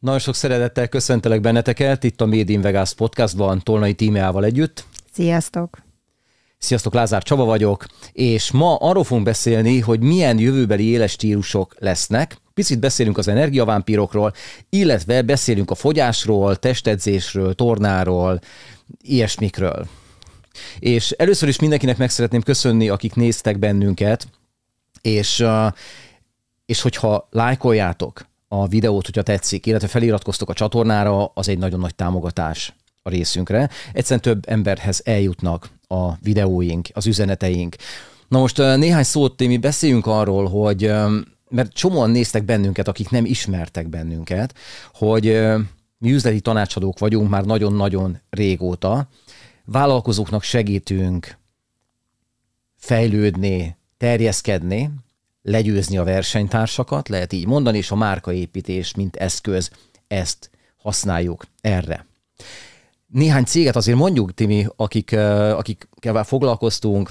Nagyon sok szeretettel köszöntelek benneteket itt a Made in Vegas podcastban Tolnai tímeával együtt. Sziasztok! Sziasztok, Lázár Csaba vagyok, és ma arról fogunk beszélni, hogy milyen jövőbeli éles stílusok lesznek. Picit beszélünk az energiavámpírokról, illetve beszélünk a fogyásról, testedzésről, tornáról, ilyesmikről. És először is mindenkinek meg szeretném köszönni, akik néztek bennünket, és, és hogyha lájkoljátok a videót, hogyha tetszik, illetve feliratkoztok a csatornára, az egy nagyon nagy támogatás a részünkre. Egyszerűen több emberhez eljutnak a videóink, az üzeneteink. Na most néhány szót mi beszéljünk arról, hogy mert csomóan néztek bennünket, akik nem ismertek bennünket, hogy mi üzleti tanácsadók vagyunk már nagyon-nagyon régóta, vállalkozóknak segítünk fejlődni, terjeszkedni, legyőzni a versenytársakat, lehet így mondani, és a márkaépítés, mint eszköz, ezt használjuk erre. Néhány céget azért mondjuk, Timi, akik, akikkel foglalkoztunk,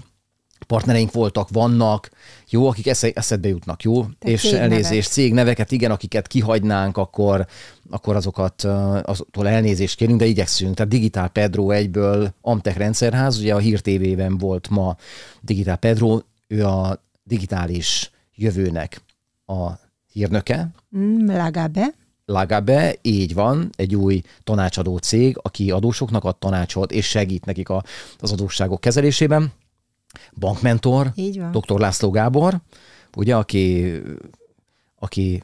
partnereink voltak, vannak, jó, akik eszedbe jutnak, jó? Te és elnézést, cégneveket, igen, akiket kihagynánk, akkor, akkor azokat aztól elnézést kérünk, de igyekszünk. Tehát Digitál Pedro egyből, Amtech rendszerház, ugye a Hír TV-ben volt ma Digitál Pedro, ő a digitális jövőnek a hírnöke. Mm, Lagabe. Lagabe, így van, egy új tanácsadó cég, aki adósoknak ad tanácsot, és segít nekik a, az adósságok kezelésében. Bankmentor, így van. dr. László Gábor, ugye, aki, aki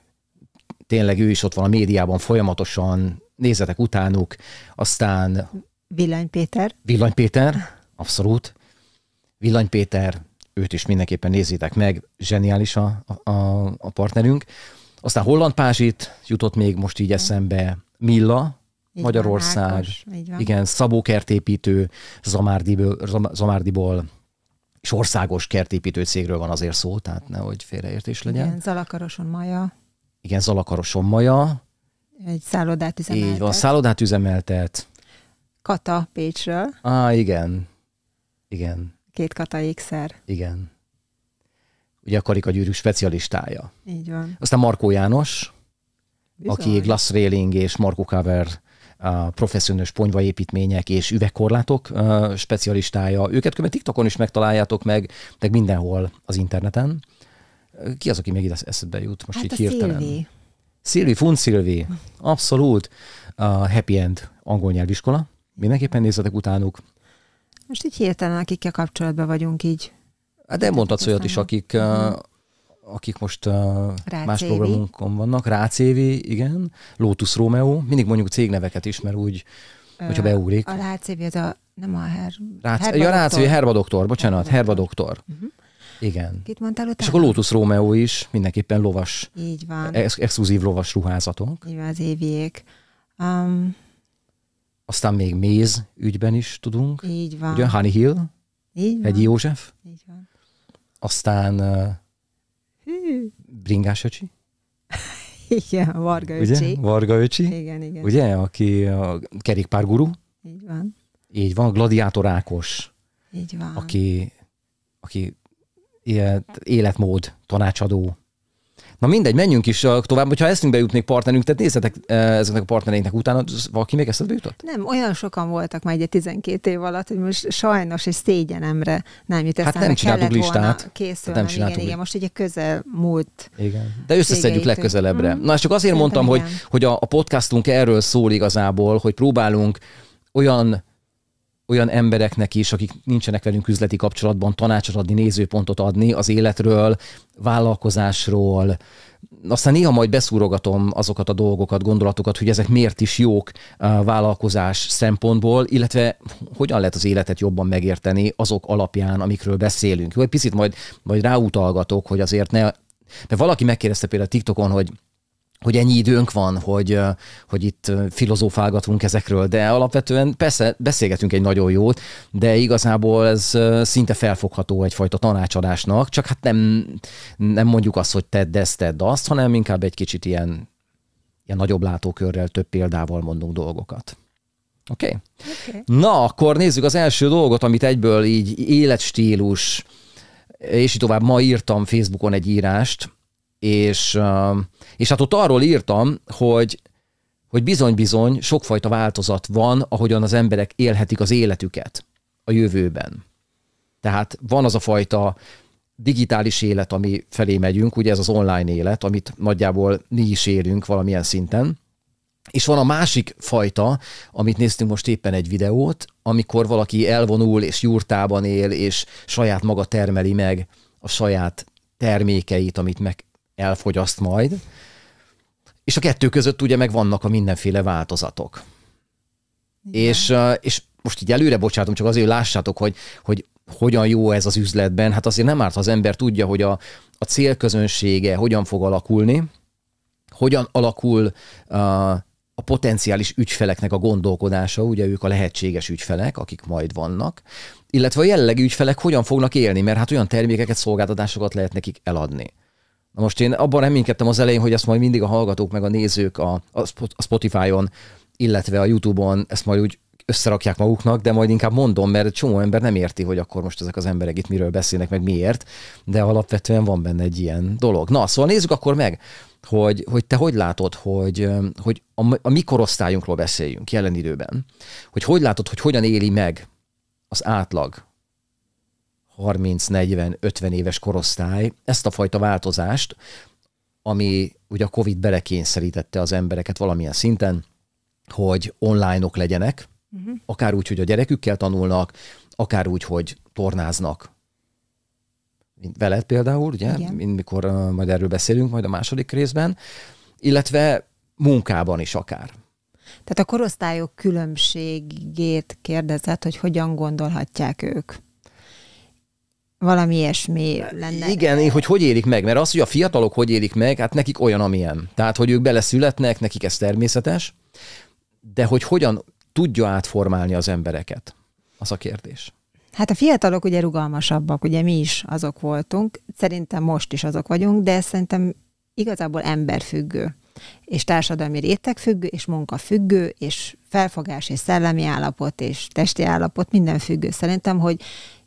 tényleg ő is ott van a médiában folyamatosan, nézzetek utánuk, aztán... Villany Péter. Villany Péter, abszolút. Villany Péter, őt is mindenképpen nézzétek meg, zseniális a, a, a partnerünk. Aztán Holland Pázsit jutott még most így eszembe, Milla, így Magyarország, van, Ákos, így van. igen, Szabó kertépítő, Zamárdiból, Zamárdiból, és országos kertépítő cégről van azért szó, tehát nehogy félreértés legyen. Igen, Zalakaroson Maja. Igen, Zalakaroson Maja. Egy szállodát üzemeltet. Így van, szállodát üzemeltet. Kata Pécsről. Á, igen. Igen. Két kata ékszer. Igen. Ugye a karikagyűrű specialistája. Így van. Aztán Markó János, Bizony. aki glass railing és Markó Cover a professzionális ponyvaépítmények és üvegkorlátok uh, specialistája. Őket követ TikTokon is megtaláljátok meg, meg mindenhol az interneten. Ki az, aki még ide eszedbe jut most hát így hirtelen? Szilvi. Szilvi, Fun Szilvi. Abszolút. A Happy End angol nyelviskola. Mindenképpen nézzetek utánuk. Most így hirtelen, akikkel kapcsolatban vagyunk így. Hát de mondhatsz olyat is, akik, uh, akik most uh, más programunkon vannak. Rácévi, igen. Lotus Romeo. Mindig mondjuk cégneveket is, mert úgy, uh, hogyha beugrik. A Rácévi, az a, nem a Her... Rác, Herba ja, Rácévi, Herba doktor, bocsánat, Herba doktor. Uh-huh. Igen. Kit mondtál utána? És akkor Lotus Romeo is, mindenképpen lovas. Így van. Ex- exkluzív lovas ruházatok. Így van, az éviék. Um, aztán még Méz ügyben is tudunk. Így van. Ugye Honey Hill, Így van. Hegyi József. Így van. Aztán uh, Hű. Bringás öcsi. Igen, Varga öcsi. Ugye? Varga öcsi. Igen, igen. Ugye? Aki a kerékpárguru. Így van. Így van. Gladiátor Ákos. Így van. Aki, aki élet, életmód tanácsadó. Na mindegy, menjünk is tovább, hogyha eszünkbe jut még partnerünk, tehát nézzetek ezeknek a partnereinknek utána, valaki még eszedbe jutott? Nem, olyan sokan voltak már egy 12 év alatt, hogy most sajnos és szégyenemre nem jut Hát nem csináltuk listát. Készülnem, nem csináltuk igen, igen, most ugye közel múlt. Igen. De összeszedjük legközelebbre. Mm. Na, és csak azért mondtam, hogy, hogy a, a podcastunk erről szól igazából, hogy próbálunk olyan olyan embereknek is, akik nincsenek velünk üzleti kapcsolatban, tanácsot adni, nézőpontot adni az életről, vállalkozásról. Aztán néha majd beszúrogatom azokat a dolgokat, gondolatokat, hogy ezek miért is jók a vállalkozás szempontból, illetve hogyan lehet az életet jobban megérteni azok alapján, amikről beszélünk. Jó, egy picit majd, majd ráutalgatok, hogy azért ne... Mert valaki megkérdezte például TikTokon, hogy hogy ennyi időnk van, hogy, hogy itt filozófálgatunk ezekről, de alapvetően persze beszélgetünk egy nagyon jót, de igazából ez szinte felfogható egyfajta tanácsadásnak, csak hát nem, nem mondjuk azt, hogy tedd ezt, tedd azt, hanem inkább egy kicsit ilyen, ilyen nagyobb látókörrel, több példával mondunk dolgokat. Oké? Okay? Okay. Na, akkor nézzük az első dolgot, amit egyből így életstílus, és így tovább ma írtam Facebookon egy írást, és, és hát ott arról írtam, hogy hogy bizony-bizony sokfajta változat van, ahogyan az emberek élhetik az életüket a jövőben. Tehát van az a fajta digitális élet, ami felé megyünk, ugye ez az online élet, amit nagyjából mi is élünk valamilyen szinten, és van a másik fajta, amit néztünk most éppen egy videót, amikor valaki elvonul és jurtában él, és saját maga termeli meg a saját termékeit, amit meg elfogyaszt majd. És a kettő között ugye meg vannak a mindenféle változatok. És, és most így előre bocsátom, csak azért, hogy lássátok, hogy, hogy hogyan jó ez az üzletben. Hát azért nem árt, ha az ember tudja, hogy a, a célközönsége hogyan fog alakulni, hogyan alakul uh, a potenciális ügyfeleknek a gondolkodása, ugye ők a lehetséges ügyfelek, akik majd vannak, illetve a jelenlegi ügyfelek hogyan fognak élni, mert hát olyan termékeket, szolgáltatásokat lehet nekik eladni. Na most én abban reménykedtem az elején, hogy ezt majd mindig a hallgatók meg a nézők a, a Spotify-on, illetve a YouTube-on ezt majd úgy összerakják maguknak, de majd inkább mondom, mert csomó ember nem érti, hogy akkor most ezek az emberek itt miről beszélnek, meg miért, de alapvetően van benne egy ilyen dolog. Na, szóval nézzük akkor meg, hogy, hogy te hogy látod, hogy, hogy a, a mi korosztályunkról beszéljünk jelen időben, hogy hogy látod, hogy hogyan éli meg az átlag 30-40-50 éves korosztály ezt a fajta változást, ami ugye a Covid belekényszerítette az embereket valamilyen szinten, hogy online-ok legyenek, uh-huh. akár úgy, hogy a gyerekükkel tanulnak, akár úgy, hogy tornáznak. Mint veled például, ugye, Igen. mikor uh, majd erről beszélünk majd a második részben, illetve munkában is akár. Tehát a korosztályok különbségét kérdezett, hogy hogyan gondolhatják ők valami ilyesmi lenne. Igen, hogy hogy élik meg, mert az, hogy a fiatalok hogy élik meg, hát nekik olyan, amilyen. Tehát, hogy ők beleszületnek, nekik ez természetes, de hogy hogyan tudja átformálni az embereket, az a kérdés. Hát a fiatalok ugye rugalmasabbak, ugye mi is azok voltunk, szerintem most is azok vagyunk, de szerintem igazából emberfüggő, és társadalmi rétegfüggő, és munkafüggő, és felfogás, és szellemi állapot, és testi állapot, minden függő szerintem, hogy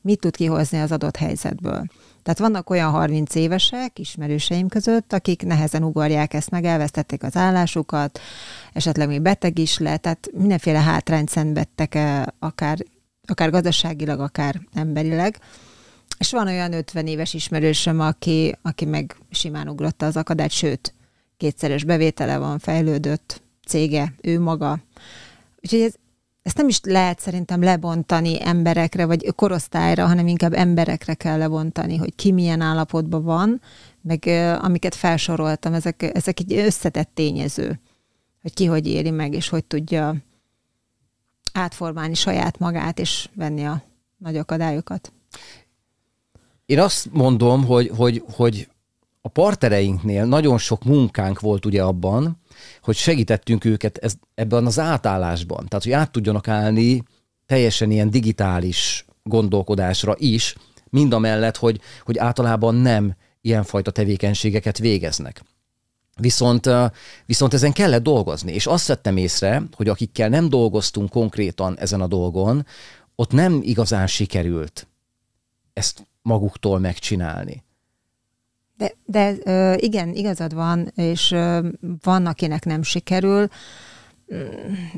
mit tud kihozni az adott helyzetből. Tehát vannak olyan 30 évesek, ismerőseim között, akik nehezen ugorják ezt meg, elvesztették az állásukat, esetleg még beteg is lett, tehát mindenféle hátrányt szenvedtek el, akár, akár gazdaságilag, akár emberileg. És van olyan 50 éves ismerősöm, aki, aki meg simán ugrotta az akadályt, sőt, kétszeres bevétele van, fejlődött cége, ő maga. Úgyhogy ez, ezt nem is lehet szerintem lebontani emberekre, vagy korosztályra, hanem inkább emberekre kell lebontani, hogy ki milyen állapotban van, meg amiket felsoroltam, ezek, ezek egy összetett tényező, hogy ki hogy éri meg, és hogy tudja átformálni saját magát, és venni a nagy akadályokat. Én azt mondom, hogy, hogy, hogy a partnereinknél nagyon sok munkánk volt ugye abban, hogy segítettünk őket ez, ebben az átállásban. Tehát, hogy át tudjanak állni teljesen ilyen digitális gondolkodásra is, mind a mellett, hogy, hogy általában nem ilyenfajta tevékenységeket végeznek. Viszont, viszont ezen kellett dolgozni, és azt vettem észre, hogy akikkel nem dolgoztunk konkrétan ezen a dolgon, ott nem igazán sikerült ezt maguktól megcsinálni. De, de igen, igazad van, és van, akinek nem sikerül.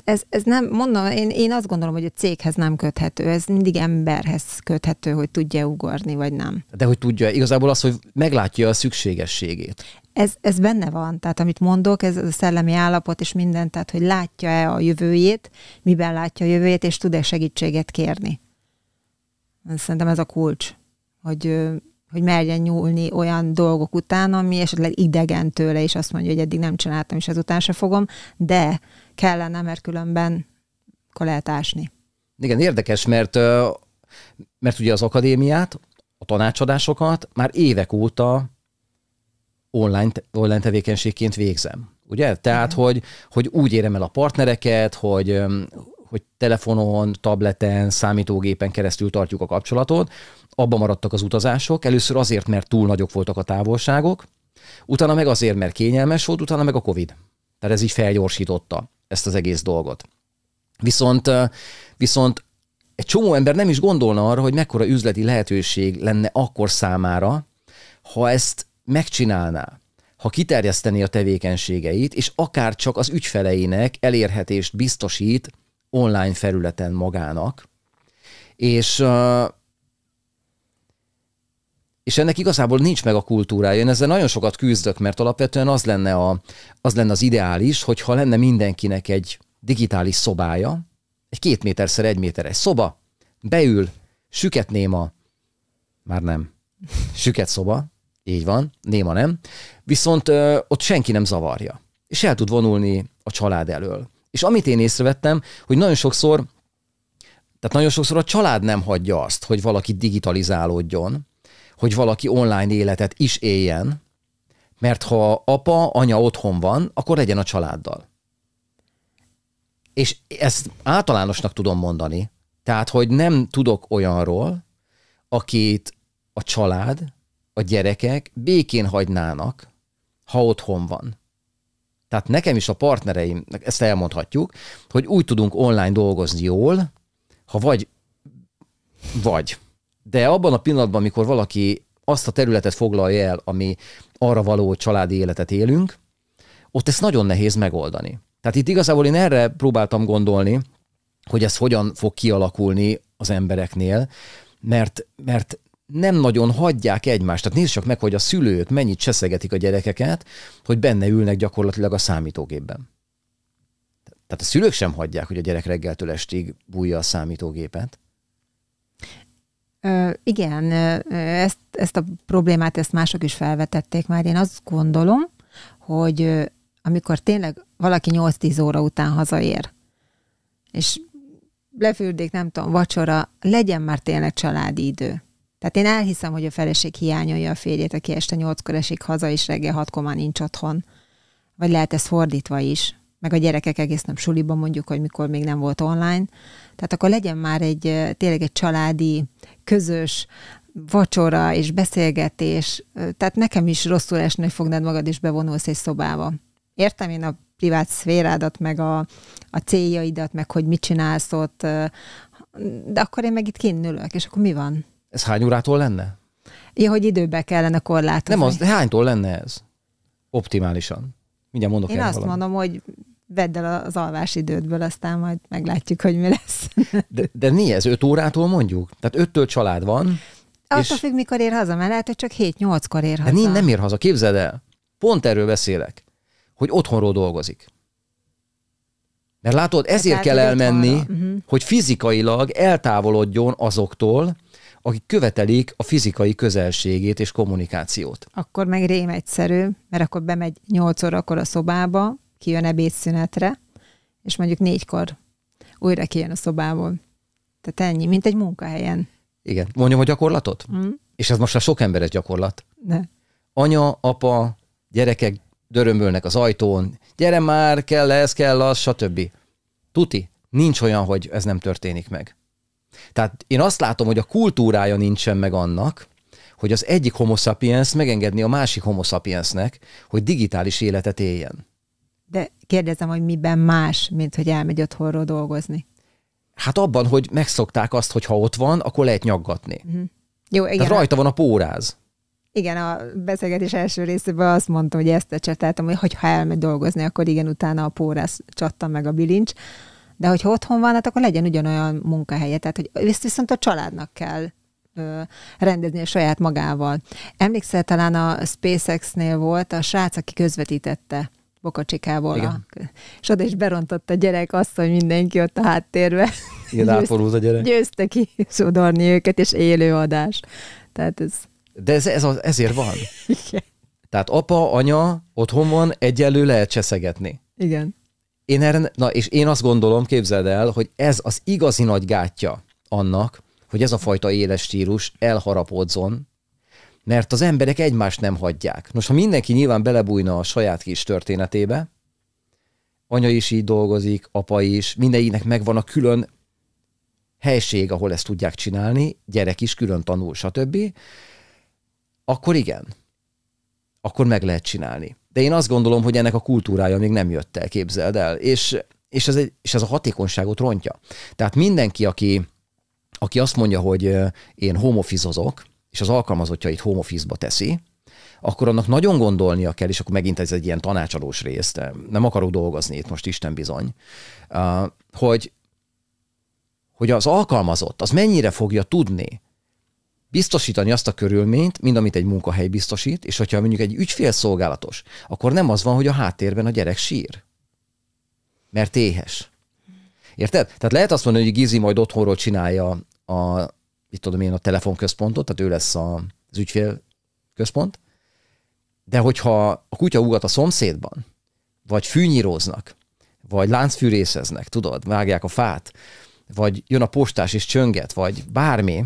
Ez, ez nem, mondom, én, én azt gondolom, hogy a céghez nem köthető, ez mindig emberhez köthető, hogy tudja ugorni, vagy nem. De hogy tudja, igazából az, hogy meglátja a szükségességét. Ez, ez benne van, tehát amit mondok, ez a szellemi állapot és minden, tehát hogy látja-e a jövőjét, miben látja a jövőjét, és tud-e segítséget kérni. Szerintem ez a kulcs, hogy hogy merjen nyúlni olyan dolgok után, ami esetleg idegen tőle, és azt mondja, hogy eddig nem csináltam, és ezután se fogom, de kellene, mert különben akkor lehet ásni. Igen, érdekes, mert, mert ugye az akadémiát, a tanácsadásokat már évek óta online, online tevékenységként végzem. Ugye? Tehát, hogy, hogy úgy érem el a partnereket, hogy, hogy telefonon, tableten, számítógépen keresztül tartjuk a kapcsolatot, abba maradtak az utazások, először azért, mert túl nagyok voltak a távolságok, utána meg azért, mert kényelmes volt, utána meg a Covid. Tehát ez így felgyorsította ezt az egész dolgot. Viszont, viszont egy csomó ember nem is gondolna arra, hogy mekkora üzleti lehetőség lenne akkor számára, ha ezt megcsinálná. ha kiterjeszteni a tevékenységeit, és akár csak az ügyfeleinek elérhetést biztosít online felületen magának, és és ennek igazából nincs meg a kultúrája. Én ezzel nagyon sokat küzdök, mert alapvetően az lenne, a, az lenne az ideális, hogyha lenne mindenkinek egy digitális szobája, egy két méterszer egy méteres szoba, beül, süket néma, már nem, süket szoba, így van, néma nem, viszont ö, ott senki nem zavarja, és el tud vonulni a család elől. És amit én észrevettem, hogy nagyon sokszor, tehát nagyon sokszor a család nem hagyja azt, hogy valaki digitalizálódjon, hogy valaki online életet is éljen, mert ha apa, anya otthon van, akkor legyen a családdal. És ezt általánosnak tudom mondani, tehát, hogy nem tudok olyanról, akit a család, a gyerekek békén hagynának, ha otthon van. Tehát nekem is a partnereim, ezt elmondhatjuk, hogy úgy tudunk online dolgozni jól, ha vagy, vagy. De abban a pillanatban, amikor valaki azt a területet foglalja el, ami arra való családi életet élünk, ott ezt nagyon nehéz megoldani. Tehát itt igazából én erre próbáltam gondolni, hogy ez hogyan fog kialakulni az embereknél, mert, mert nem nagyon hagyják egymást. Tehát nézd csak meg, hogy a szülők mennyit cseszegetik a gyerekeket, hogy benne ülnek gyakorlatilag a számítógépben. Tehát a szülők sem hagyják, hogy a gyerek reggeltől estig bújja a számítógépet. Ö, igen, ezt, ezt a problémát, ezt mások is felvetették már. Én azt gondolom, hogy amikor tényleg valaki 8-10 óra után hazaér, és lefürdik, nem tudom, vacsora, legyen már tényleg családi idő. Tehát én elhiszem, hogy a feleség hiányolja a férjét, aki este nyolckor esik haza, és reggel hatkor már nincs otthon. Vagy lehet ez fordítva is. Meg a gyerekek egész nap suliban mondjuk, hogy mikor még nem volt online. Tehát akkor legyen már egy tényleg egy családi, közös vacsora és beszélgetés. Tehát nekem is rosszul esne, hogy fognád magad és bevonulsz egy szobába. Értem én a privát szférádat, meg a, a céljaidat, meg hogy mit csinálsz ott, de akkor én meg itt kint ülök, és akkor mi van? Ez hány órától lenne? Ja, hogy időbe kellene korlátozni. Nem az, de hánytól lenne ez? Optimálisan. Mindjárt mondok Én azt valami. mondom, hogy vedd el az alvás idődből, aztán majd meglátjuk, hogy mi lesz. De, de mi ez? 5 órától mondjuk? Tehát 5-től család van. Attól és... függ, mikor ér haza, mert lehet, hogy csak 7-8-kor ér haza. De nem, nem ér haza, képzeld el. Pont erről beszélek, hogy otthonról dolgozik. Mert látod, ezért hát kell elmenni, uh-huh. hogy fizikailag eltávolodjon azoktól, akik követelik a fizikai közelségét és kommunikációt. Akkor meg rém egyszerű, mert akkor bemegy 8 órakor a szobába, kijön ebédszünetre, és mondjuk négykor újra kijön a szobából. Tehát ennyi, mint egy munkahelyen. Igen. Mondjam a gyakorlatot? Mm. És ez most a sok emberes gyakorlat. Ne. Anya, apa, gyerekek dörömbölnek az ajtón, gyere már, kell ez, kell az, stb. Tuti, nincs olyan, hogy ez nem történik meg. Tehát én azt látom, hogy a kultúrája nincsen meg annak, hogy az egyik homo sapiens megengedni a másik homo sapiensnek, hogy digitális életet éljen. De kérdezem, hogy miben más, mint hogy elmegy otthonról dolgozni? Hát abban, hogy megszokták azt, hogy ha ott van, akkor lehet nyaggatni. Uh-huh. Jó, igen. Tehát rajta van a póráz. Igen, a beszélgetés első részében azt mondtam, hogy ezt cseteltem, hogy ha elmegy dolgozni, akkor igen, utána a póráz csattan meg a bilincs. De hogyha otthon van, hát akkor legyen ugyanolyan munkahelye. Tehát, hogy ezt viszont a családnak kell rendezni a saját magával. Emlékszel, talán a SpaceX-nél volt a srác, aki közvetítette Bokacsikából. A, és oda is berontott a gyerek azt, hogy mindenki ott a háttérbe. Igen, átforult a gyerek. Győzte ki sodorni őket, és élő adás. Tehát ez... De ez, ez az, ezért van. Igen. Tehát apa, anya otthon van, egyelő lehet cseszegetni. Igen. Én erre, na és én azt gondolom, képzeld el, hogy ez az igazi nagy gátja annak, hogy ez a fajta éles stílus elharapódzon, mert az emberek egymást nem hagyják. Nos, ha mindenki nyilván belebújna a saját kis történetébe, anya is így dolgozik, apa is, mindenkinek megvan a külön helység, ahol ezt tudják csinálni, gyerek is külön tanul, stb., akkor igen, akkor meg lehet csinálni. De én azt gondolom, hogy ennek a kultúrája még nem jött el, képzeld el. És, és, ez, egy, és ez a hatékonyságot rontja. Tehát mindenki, aki, aki azt mondja, hogy én homofizozok, és az alkalmazottjait home office-ba teszi, akkor annak nagyon gondolnia kell, és akkor megint ez egy ilyen tanácsadós rész, de nem akarok dolgozni itt most, Isten bizony, hogy, hogy az alkalmazott, az mennyire fogja tudni biztosítani azt a körülményt, mint amit egy munkahely biztosít, és hogyha mondjuk egy ügyfél szolgálatos, akkor nem az van, hogy a háttérben a gyerek sír, mert éhes. Érted? Tehát lehet azt mondani, hogy Gizi majd otthonról csinálja a, itt tudom én, a telefonközpontot, tehát ő lesz a, az ügyfél de hogyha a kutya ugat a szomszédban, vagy fűnyíróznak, vagy láncfűrészeznek, tudod, vágják a fát, vagy jön a postás és csönget, vagy bármi,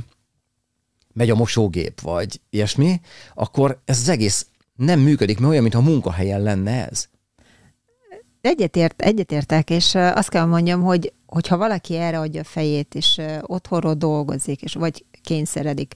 megy a mosógép, vagy ilyesmi, akkor ez az egész nem működik, mert olyan, mintha munkahelyen lenne ez. Egyetért, egyetértek, és azt kell mondjam, hogy hogyha valaki erre adja a fejét, és otthonról dolgozik, és vagy kényszeredik,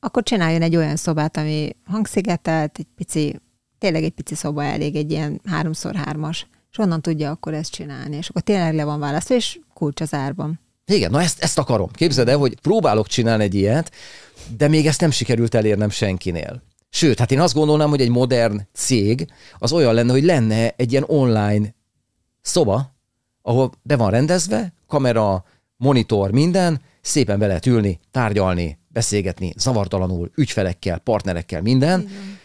akkor csináljon egy olyan szobát, ami hangszigetelt, egy pici, tényleg egy pici szoba elég, egy ilyen háromszor hármas, és onnan tudja akkor ezt csinálni, és akkor tényleg le van választva, és kulcs az árban. Igen, na ezt, ezt akarom. Képzeld el, hogy próbálok csinálni egy ilyet, de még ezt nem sikerült elérnem senkinél. Sőt, hát én azt gondolnám, hogy egy modern cég az olyan lenne, hogy lenne egy ilyen online szoba, ahol be van rendezve, kamera, monitor, minden, szépen be lehet ülni, tárgyalni, beszélgetni, zavartalanul, ügyfelekkel, partnerekkel, minden. Igen.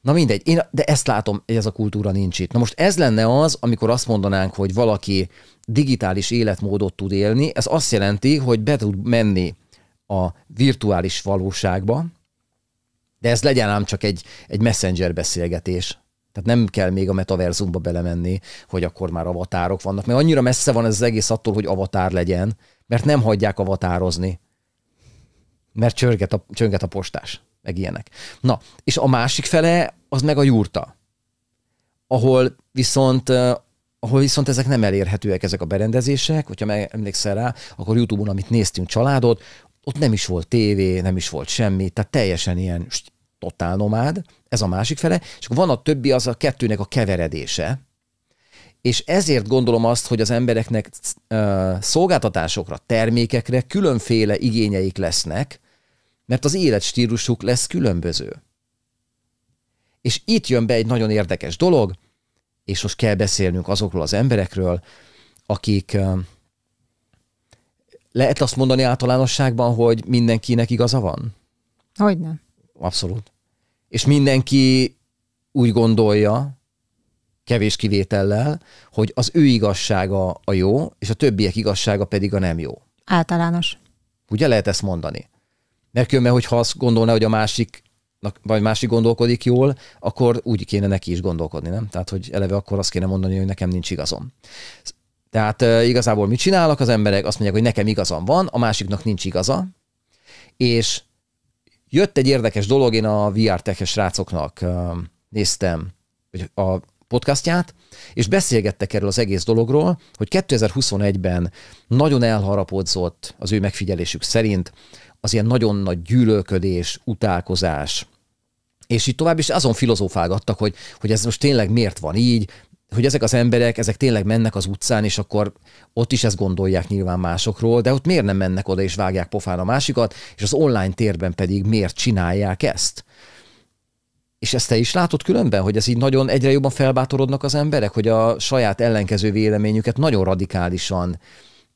Na mindegy, én, de ezt látom, hogy ez a kultúra nincs itt. Na most ez lenne az, amikor azt mondanánk, hogy valaki digitális életmódot tud élni, ez azt jelenti, hogy be tud menni a virtuális valóságba, de ez legyen ám csak egy, egy messenger beszélgetés. Tehát nem kell még a metaverzumba belemenni, hogy akkor már avatárok vannak, mert annyira messze van ez az egész attól, hogy avatár legyen, mert nem hagyják avatározni. Mert csörget a, csönget a postás, meg ilyenek. Na, és a másik fele, az meg a jurta, ahol viszont ahol viszont ezek nem elérhetőek, ezek a berendezések, hogyha emlékszel rá, akkor YouTube-on, amit néztünk családot, ott nem is volt tévé, nem is volt semmi, tehát teljesen ilyen totál nomád, ez a másik fele, és akkor van a többi, az a kettőnek a keveredése, és ezért gondolom azt, hogy az embereknek uh, szolgáltatásokra, termékekre különféle igényeik lesznek, mert az életstílusuk lesz különböző. És itt jön be egy nagyon érdekes dolog, és most kell beszélnünk azokról az emberekről, akik uh, lehet azt mondani általánosságban, hogy mindenkinek igaza van? Hogyne. Abszolút. És mindenki úgy gondolja, kevés kivétellel, hogy az ő igazsága a jó, és a többiek igazsága pedig a nem jó. Általános. Ugye lehet ezt mondani? Mert különben, hogyha azt gondolná, hogy a másik vagy másik gondolkodik jól, akkor úgy kéne neki is gondolkodni, nem? Tehát, hogy eleve akkor azt kéne mondani, hogy nekem nincs igazom. Tehát igazából mit csinálnak az emberek? Azt mondják, hogy nekem igazam van, a másiknak nincs igaza, és jött egy érdekes dolog, én a VR teches srácoknak uh, néztem a podcastját, és beszélgettek erről az egész dologról, hogy 2021-ben nagyon elharapodzott az ő megfigyelésük szerint az ilyen nagyon nagy gyűlölködés, utálkozás, és így tovább is azon filozófálgattak, hogy, hogy ez most tényleg miért van így, hogy ezek az emberek, ezek tényleg mennek az utcán, és akkor ott is ezt gondolják nyilván másokról, de ott miért nem mennek oda és vágják pofán a másikat, és az online térben pedig miért csinálják ezt? És ezt te is látod különben, hogy ez így nagyon egyre jobban felbátorodnak az emberek, hogy a saját ellenkező véleményüket nagyon radikálisan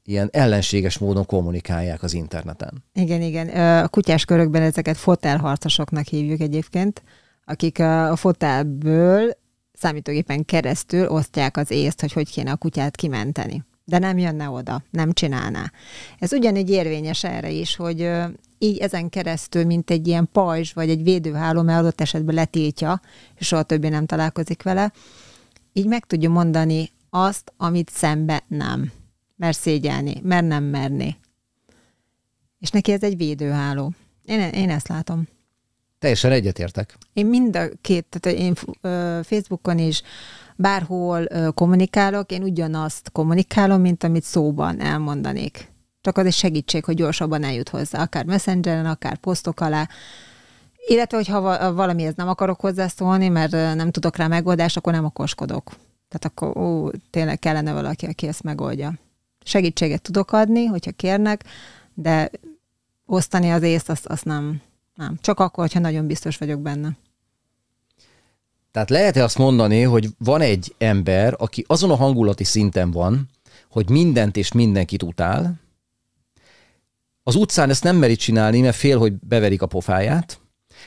ilyen ellenséges módon kommunikálják az interneten. Igen, igen. A kutyás körökben ezeket fotelharcosoknak hívjuk egyébként, akik a fotelből számítógépen keresztül osztják az észt, hogy hogy kéne a kutyát kimenteni. De nem jönne oda, nem csinálná. Ez ugyanígy érvényes erre is, hogy így ezen keresztül, mint egy ilyen pajzs, vagy egy védőháló, mert adott esetben letiltja, és soha többé nem találkozik vele, így meg tudja mondani azt, amit szembe nem. Mert szégyelni, mert nem merni. És neki ez egy védőháló. Én, én ezt látom. Teljesen egyetértek. Én mind a két, tehát én Facebookon is bárhol kommunikálok, én ugyanazt kommunikálom, mint amit szóban elmondanék. Csak az egy segítség, hogy gyorsabban eljut hozzá, akár messengeren, akár posztok alá. Illetve, hogyha valamihez nem akarok hozzászólni, mert nem tudok rá megoldást, akkor nem okoskodok. Tehát akkor ó, tényleg kellene valaki, aki ezt megoldja. Segítséget tudok adni, hogyha kérnek, de osztani az észt, azt, azt nem, nem. Csak akkor, hogyha nagyon biztos vagyok benne. Tehát lehet-e azt mondani, hogy van egy ember, aki azon a hangulati szinten van, hogy mindent és mindenkit utál, az utcán ezt nem meri csinálni, mert fél, hogy beverik a pofáját,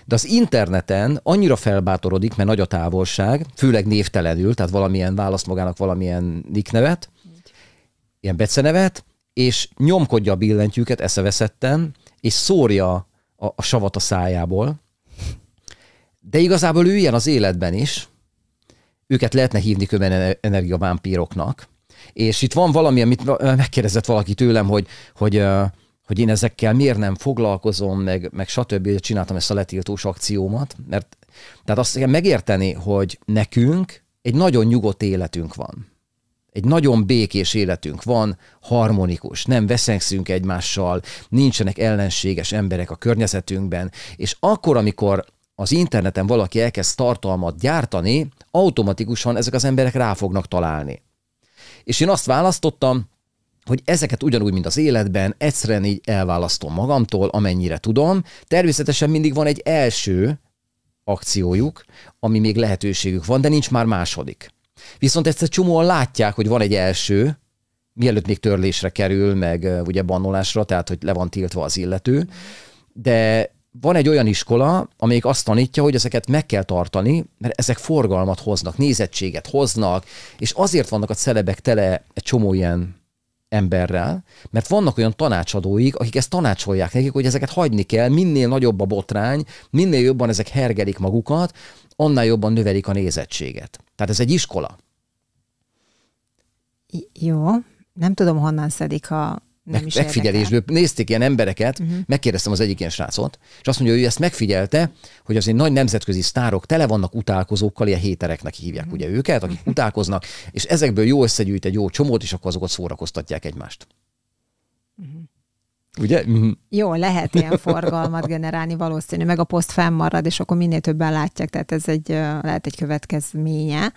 de az interneten annyira felbátorodik, mert nagy a távolság, főleg névtelenül, tehát valamilyen választ magának valamilyen nick nevet, ilyen becenevet, és nyomkodja a billentyűket eszeveszetten, és szórja a, a savat a szájából. De igazából ő ilyen az életben is. Őket lehetne hívni köven energiavámpíroknak. És itt van valami, amit megkérdezett valaki tőlem, hogy, hogy hogy én ezekkel miért nem foglalkozom, meg, meg stb. Csináltam ezt a letiltós akciómat, mert tehát azt kell megérteni, hogy nekünk egy nagyon nyugodt életünk van. Egy nagyon békés életünk van, harmonikus, nem veszengszünk egymással, nincsenek ellenséges emberek a környezetünkben, és akkor, amikor az interneten valaki elkezd tartalmat gyártani, automatikusan ezek az emberek rá fognak találni. És én azt választottam, hogy ezeket ugyanúgy, mint az életben, egyszerűen így elválasztom magamtól, amennyire tudom. Természetesen mindig van egy első akciójuk, ami még lehetőségük van, de nincs már második. Viszont ezt egy csomóan látják, hogy van egy első, mielőtt még törlésre kerül, meg ugye bannolásra, tehát hogy le van tiltva az illető, de van egy olyan iskola, amelyik azt tanítja, hogy ezeket meg kell tartani, mert ezek forgalmat hoznak, nézettséget hoznak, és azért vannak a celebek tele egy csomó ilyen emberrel, mert vannak olyan tanácsadóik, akik ezt tanácsolják nekik, hogy ezeket hagyni kell, minél nagyobb a botrány, minél jobban ezek hergelik magukat, annál jobban növelik a nézettséget. Tehát ez egy iskola. Jó, nem tudom, honnan szedik a nem meg, megfigyelésből. Nézték ilyen embereket, uh-huh. megkérdeztem az egyik ilyen srácot, és azt mondja, hogy ő ezt megfigyelte, hogy az egy nagy nemzetközi sztárok tele vannak utálkozókkal, ilyen hétereknek hívják uh-huh. ugye őket, akik utálkoznak, és ezekből jó összegyűjt egy jó csomót, és akkor azokat szórakoztatják egymást. Ugye? Uh-huh. Jó, lehet ilyen forgalmat generálni valószínű, meg a poszt fennmarad, és akkor minél többen látják, tehát ez egy, lehet egy következménye.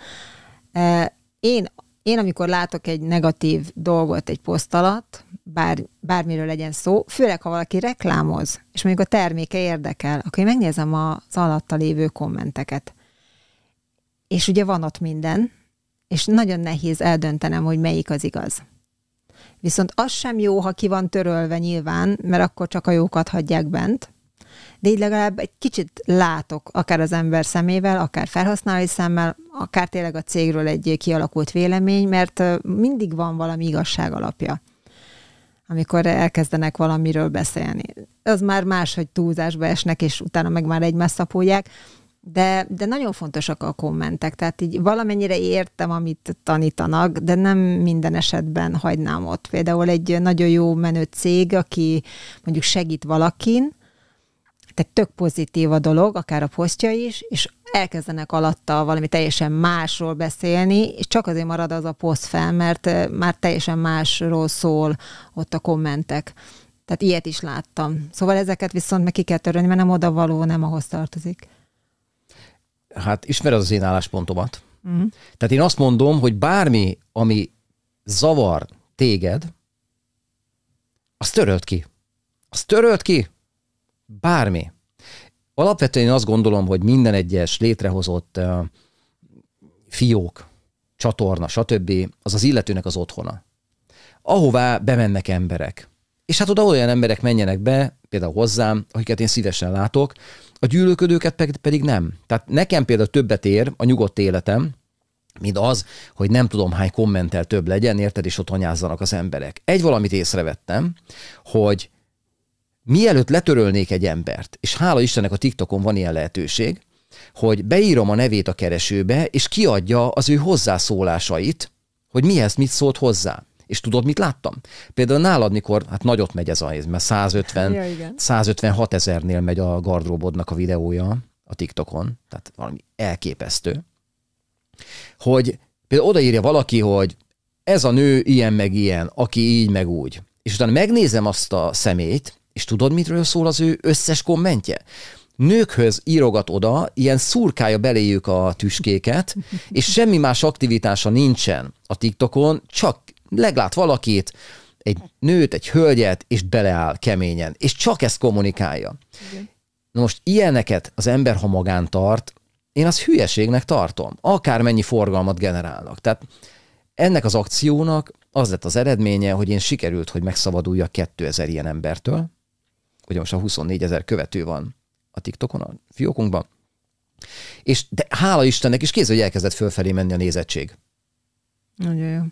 Én én amikor látok egy negatív dolgot egy poszt alatt, bár, bármiről legyen szó, főleg ha valaki reklámoz, és mondjuk a terméke érdekel, akkor én megnézem az alatta lévő kommenteket. És ugye van ott minden, és nagyon nehéz eldöntenem, hogy melyik az igaz. Viszont az sem jó, ha ki van törölve nyilván, mert akkor csak a jókat hagyják bent, de így legalább egy kicsit látok, akár az ember szemével, akár felhasználói szemmel, akár tényleg a cégről egy kialakult vélemény, mert mindig van valami igazság alapja amikor elkezdenek valamiről beszélni. Az már más, hogy túlzásba esnek, és utána meg már egymás szapolják, de, de nagyon fontosak a kommentek, tehát így valamennyire értem, amit tanítanak, de nem minden esetben hagynám ott. Például egy nagyon jó menő cég, aki mondjuk segít valakin, tehát tök pozitív a dolog, akár a posztja is, és elkezdenek alatta valami teljesen másról beszélni, és csak azért marad az a poszt fel, mert már teljesen másról szól ott a kommentek. Tehát ilyet is láttam. Szóval ezeket viszont meg ki kell törölni, mert nem oda való, nem ahhoz tartozik. Hát ismered az én álláspontomat. Uh-huh. Tehát én azt mondom, hogy bármi, ami zavar téged, az törölt ki. Az törölt ki, Bármi. Alapvetően én azt gondolom, hogy minden egyes létrehozott uh, fiók, csatorna, stb. az az illetőnek az otthona. Ahová bemennek emberek. És hát oda olyan emberek menjenek be, például hozzám, akiket én szívesen látok, a gyűlölködőket pedig nem. Tehát nekem például többet ér a nyugodt életem, mint az, hogy nem tudom hány kommentel több legyen, érted, és ott anyázzanak az emberek. Egy valamit észrevettem, hogy mielőtt letörölnék egy embert, és hála Istennek a TikTokon van ilyen lehetőség, hogy beírom a nevét a keresőbe, és kiadja az ő hozzászólásait, hogy mihez mit szólt hozzá. És tudod, mit láttam? Például nálad, mikor, hát nagyot megy ez a mert 150, ja, 156 ezernél megy a gardróbodnak a videója a TikTokon, tehát valami elképesztő, hogy például odaírja valaki, hogy ez a nő ilyen meg ilyen, aki így meg úgy. És utána megnézem azt a szemét, és tudod, mitről szól az ő összes kommentje? Nőkhöz írogat oda, ilyen szurkálja beléjük a tüskéket, és semmi más aktivitása nincsen a TikTokon, csak leglát valakit, egy nőt, egy hölgyet, és beleáll keményen, és csak ezt kommunikálja. Igen. Na most ilyeneket az ember, ha magán tart, én azt hülyeségnek tartom, akármennyi forgalmat generálnak. Tehát ennek az akciónak az lett az eredménye, hogy én sikerült, hogy megszabaduljak 2000 ilyen embertől, ugye most a 24 ezer követő van a TikTokon, a fiókunkban, és de hála Istennek is kéz, hogy elkezdett fölfelé menni a nézettség. Nagyon jó.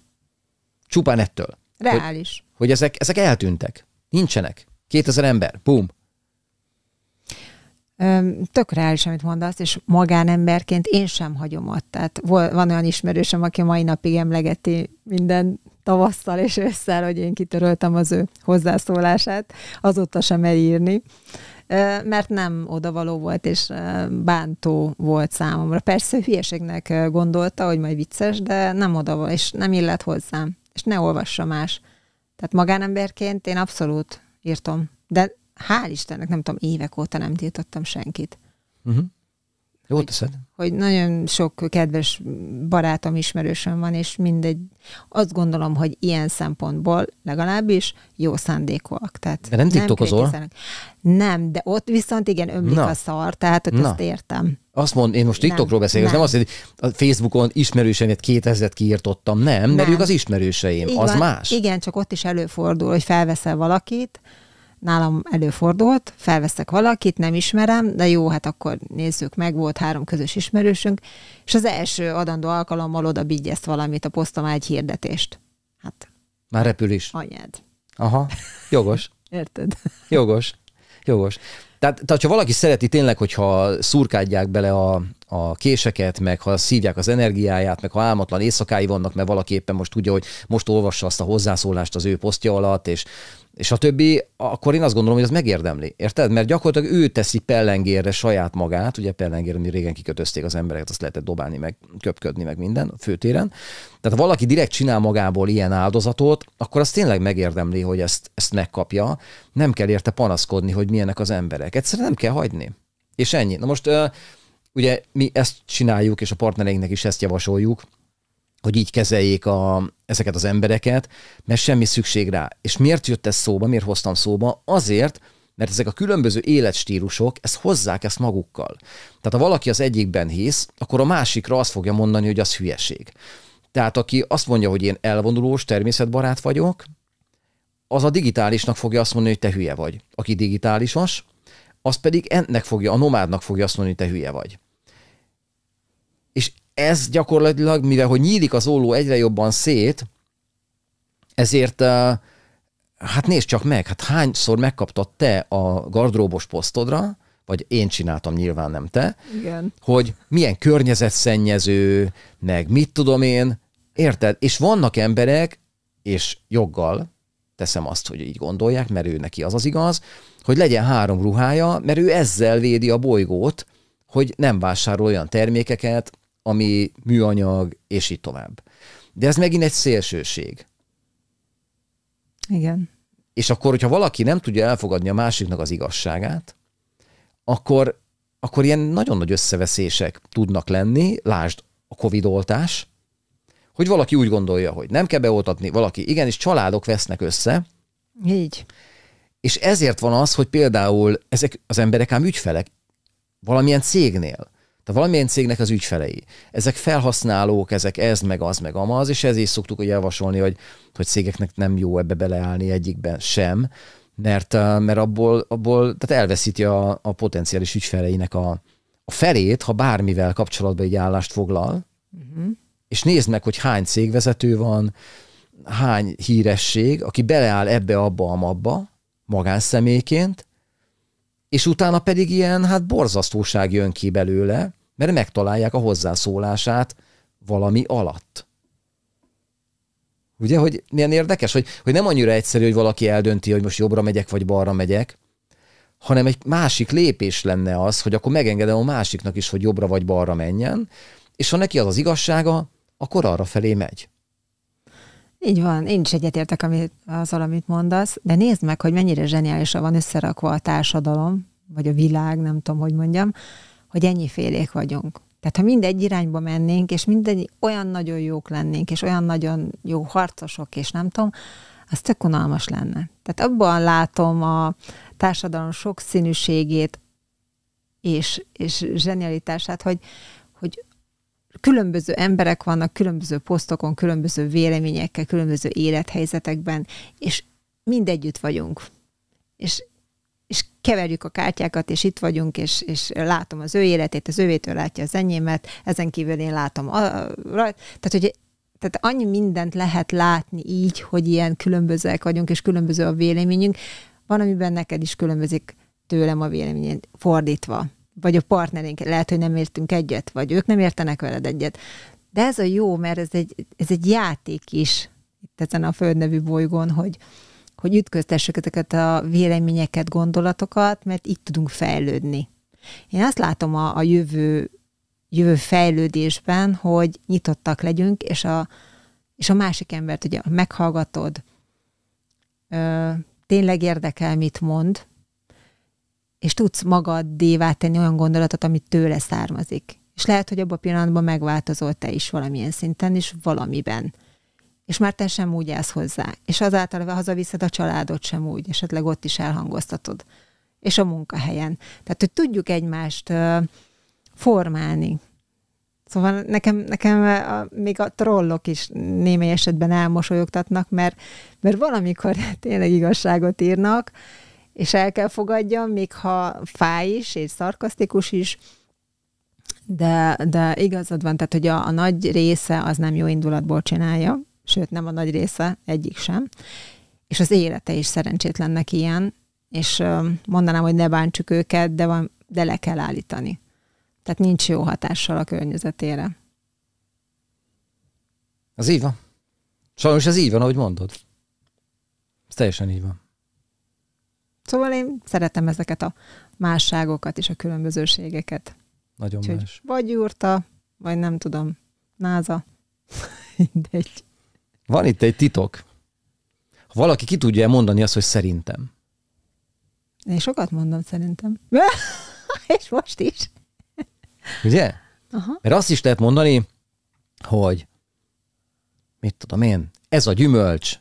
Csupán ettől. Reális. Hogy, hogy ezek, ezek eltűntek. Nincsenek. 2000 ember. Bum. Tök reális, amit mondasz, és magánemberként én sem hagyom ott. Tehát van olyan ismerősöm, aki mai napig emlegeti minden tavasszal és ősszel, hogy én kitöröltem az ő hozzászólását, azóta sem elírni mert nem odavaló volt, és bántó volt számomra. Persze hülyeségnek gondolta, hogy majd vicces, de nem odavaló, és nem illet hozzám, és ne olvassa más. Tehát magánemberként én abszolút írtam, de hál' Istennek, nem tudom, évek óta nem tiltottam senkit. Uh-huh. Jó teszed. Hogy nagyon sok kedves barátom, ismerősöm van, és mindegy, azt gondolom, hogy ilyen szempontból legalábbis jó szándékúak. Tehát de nem tiktokozol? Nem, de ott viszont igen, ömlik Na. a szar, tehát ott Na. azt értem. Azt mond, én most TikTokról beszélek, nem. nem azt, hogy a Facebookon ismerőseimet 2000 kiírtottam, nem, nem, mert ők az ismerőseim, Így az van. más. Igen, csak ott is előfordul, hogy felveszel valakit, nálam előfordult, felveszek valakit, nem ismerem, de jó, hát akkor nézzük meg, volt három közös ismerősünk, és az első adandó alkalommal oda ezt valamit, a posztom egy hirdetést. Hát. Már repül is. Anyád. Aha, jogos. Érted? Jogos. Jogos. Tehát, tehát, ha valaki szereti tényleg, hogyha szurkádják bele a, a késeket, meg ha szívják az energiáját, meg ha álmatlan éjszakái vannak, mert valaki éppen most tudja, hogy most olvassa azt a hozzászólást az ő posztja alatt, és és a többi, akkor én azt gondolom, hogy az megérdemli. Érted? Mert gyakorlatilag ő teszi pellengérre saját magát, ugye pellengérre, mi régen kikötözték az embereket, azt lehetett dobálni, meg köpködni, meg minden a főtéren. Tehát ha valaki direkt csinál magából ilyen áldozatot, akkor az tényleg megérdemli, hogy ezt, ezt megkapja. Nem kell érte panaszkodni, hogy milyenek az emberek. Egyszerűen nem kell hagyni. És ennyi. Na most ugye mi ezt csináljuk, és a partnereinknek is ezt javasoljuk, hogy így kezeljék a, ezeket az embereket, mert semmi szükség rá. És miért jött ez szóba, miért hoztam szóba? Azért, mert ezek a különböző életstílusok ezt hozzák ezt magukkal. Tehát ha valaki az egyikben hisz, akkor a másikra azt fogja mondani, hogy az hülyeség. Tehát aki azt mondja, hogy én elvonulós, természetbarát vagyok, az a digitálisnak fogja azt mondani, hogy te hülye vagy. Aki digitálisos, az pedig ennek fogja, a nomádnak fogja azt mondani, hogy te hülye vagy. Ez gyakorlatilag, mivel hogy nyílik az óló egyre jobban szét, ezért hát nézd csak meg, hát hányszor megkaptad te a gardróbos posztodra, vagy én csináltam, nyilván nem te, Igen. hogy milyen környezetszennyező, meg mit tudom én, érted? És vannak emberek, és joggal teszem azt, hogy így gondolják, mert ő neki az az igaz, hogy legyen három ruhája, mert ő ezzel védi a bolygót, hogy nem vásárol olyan termékeket, ami műanyag, és így tovább. De ez megint egy szélsőség. Igen. És akkor, hogyha valaki nem tudja elfogadni a másiknak az igazságát, akkor, akkor ilyen nagyon nagy összeveszések tudnak lenni, lásd a Covid-oltás, hogy valaki úgy gondolja, hogy nem kell beoltatni, valaki igenis családok vesznek össze. Így. És ezért van az, hogy például ezek az emberek ám ügyfelek valamilyen cégnél, tehát valamilyen cégnek az ügyfelei. Ezek felhasználók, ezek ez, meg az, meg amaz, és ezért szoktuk hogy javasolni, hogy, hogy cégeknek nem jó ebbe beleállni egyikben sem, mert, mert abból, abból tehát elveszíti a, a potenciális ügyfeleinek a, a felét, ha bármivel kapcsolatban egy állást foglal, uh-huh. és nézd meg, hogy hány cégvezető van, hány híresség, aki beleáll ebbe, abba, amabba, magánszemélyként, és utána pedig ilyen, hát borzasztóság jön ki belőle, mert megtalálják a hozzászólását valami alatt. Ugye, hogy milyen érdekes, hogy, hogy nem annyira egyszerű, hogy valaki eldönti, hogy most jobbra megyek, vagy balra megyek, hanem egy másik lépés lenne az, hogy akkor megengedem a másiknak is, hogy jobbra vagy balra menjen, és ha neki az az igazsága, akkor arra felé megy. Így van, én is egyetértek amit, azzal, amit mondasz, de nézd meg, hogy mennyire zseniálisan van összerakva a társadalom, vagy a világ, nem tudom, hogy mondjam, hogy ennyi félék vagyunk. Tehát ha mindegy irányba mennénk, és mindegy olyan nagyon jók lennénk, és olyan nagyon jó harcosok, és nem tudom, az tök unalmas lenne. Tehát abban látom a társadalom sokszínűségét, és, és zsenialitását, hogy, hogy különböző emberek vannak, különböző posztokon, különböző véleményekkel, különböző élethelyzetekben, és mindegyütt vagyunk. És, és keverjük a kártyákat, és itt vagyunk, és, és látom az ő életét, az ővétől látja az enyémet, ezen kívül én látom. A, a, tehát, hogy tehát annyi mindent lehet látni így, hogy ilyen különbözőek vagyunk, és különböző a véleményünk. Van, amiben neked is különbözik tőlem a véleményed, fordítva. Vagy a partnerénk, lehet, hogy nem értünk egyet, vagy ők nem értenek veled egyet. De ez a jó, mert ez egy, ez egy játék is itt ezen a földnevű bolygón, hogy, hogy ütköztessük ezeket a véleményeket, gondolatokat, mert így tudunk fejlődni. Én azt látom a, a jövő, jövő fejlődésben, hogy nyitottak legyünk, és a, és a másik embert ugye meghallgatod, ö, tényleg érdekel, mit mond, és tudsz magaddévá tenni olyan gondolatot, amit tőle származik. És lehet, hogy abban a pillanatban megváltozol te is valamilyen szinten, és valamiben és már te sem úgy állsz hozzá. És azáltal hazaviszed a családot sem úgy, esetleg ott is elhangoztatod. És a munkahelyen. Tehát, hogy tudjuk egymást uh, formálni. Szóval nekem, nekem a, még a trollok is némely esetben elmosolyogtatnak, mert, mert valamikor tényleg igazságot írnak, és el kell fogadjam, még ha fáj is, és szarkasztikus is, de, de igazad van, tehát hogy a, a nagy része az nem jó indulatból csinálja, sőt nem a nagy része, egyik sem. És az élete is szerencsétlennek ilyen, és mondanám, hogy ne bántsuk őket, de, van, de le kell állítani. Tehát nincs jó hatással a környezetére. Az így van. Sajnos ez így van, ahogy mondod. Ez teljesen így van. Szóval én szeretem ezeket a másságokat és a különbözőségeket. Nagyon Úgyhogy más. Vagy gyurta, vagy nem tudom, náza. Mindegy. Van itt egy titok. Ha valaki ki tudja mondani azt, hogy szerintem. Én sokat mondom szerintem. És most is. Ugye? Aha. Mert azt is lehet mondani, hogy mit tudom én, ez a gyümölcs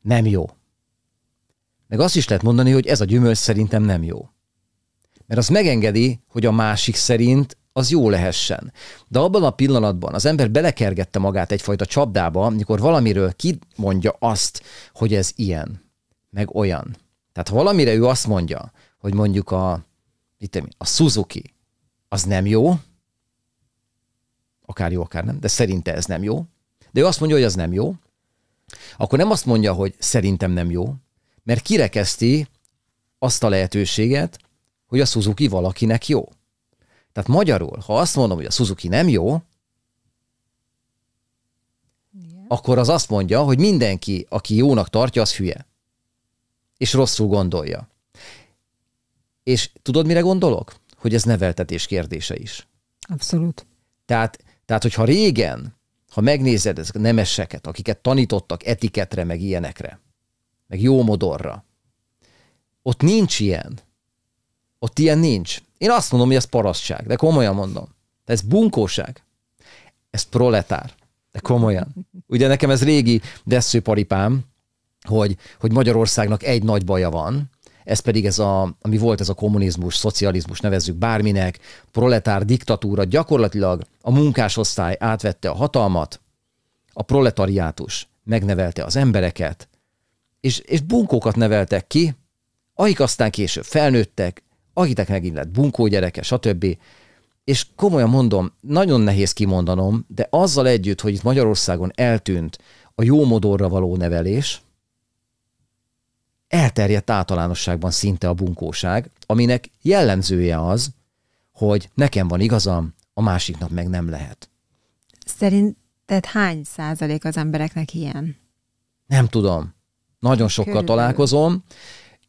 nem jó. Meg azt is lehet mondani, hogy ez a gyümölcs szerintem nem jó. Mert az megengedi, hogy a másik szerint az jó lehessen. De abban a pillanatban az ember belekergette magát egyfajta csapdába, amikor valamiről kimondja azt, hogy ez ilyen, meg olyan. Tehát ha valamire ő azt mondja, hogy mondjuk a, itt, a Suzuki, az nem jó, akár jó, akár nem, de szerinte ez nem jó, de ő azt mondja, hogy az nem jó, akkor nem azt mondja, hogy szerintem nem jó, mert kirekeszti azt a lehetőséget, hogy a Suzuki valakinek jó. Tehát magyarul, ha azt mondom, hogy a Suzuki nem jó, Igen. akkor az azt mondja, hogy mindenki, aki jónak tartja, az hülye. És rosszul gondolja. És tudod, mire gondolok? Hogy ez neveltetés kérdése is. Abszolút. Tehát, tehát hogyha régen, ha megnézed ezek a nemeseket, akiket tanítottak etiketre, meg ilyenekre, meg jó modorra, ott nincs ilyen. Ott ilyen nincs. Én azt mondom, hogy ez parasztság, de komolyan mondom. Ez bunkóság. Ez proletár. De komolyan. Ugye nekem ez régi desszőparipám, hogy, hogy Magyarországnak egy nagy baja van, ez pedig ez a, ami volt ez a kommunizmus, szocializmus, nevezzük bárminek, proletár diktatúra, gyakorlatilag a munkásosztály átvette a hatalmat, a proletariátus megnevelte az embereket, és, és bunkókat neveltek ki, akik aztán később felnőttek, akitek megint lett bunkó gyereke, stb. És komolyan mondom, nagyon nehéz kimondanom, de azzal együtt, hogy itt Magyarországon eltűnt a jó modorra való nevelés, elterjedt általánosságban szinte a bunkóság, aminek jellemzője az, hogy nekem van igazam, a másiknak meg nem lehet. Szerinted hány százalék az embereknek ilyen? Nem tudom. Nagyon sokkal Körülbelül. találkozom.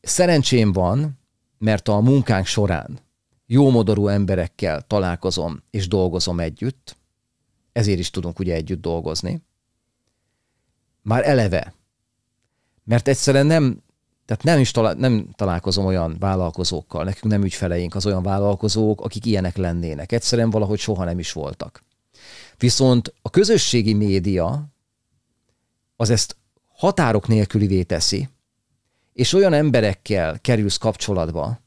Szerencsém van, mert a munkánk során jómodorú emberekkel találkozom és dolgozom együtt, ezért is tudunk ugye együtt dolgozni. Már eleve. Mert egyszerűen nem, tehát nem is talál, nem találkozom olyan vállalkozókkal, nekünk nem ügyfeleink az olyan vállalkozók, akik ilyenek lennének. Egyszerűen valahogy soha nem is voltak. Viszont a közösségi média az ezt határok nélkülivé teszi, és olyan emberekkel kerülsz kapcsolatba,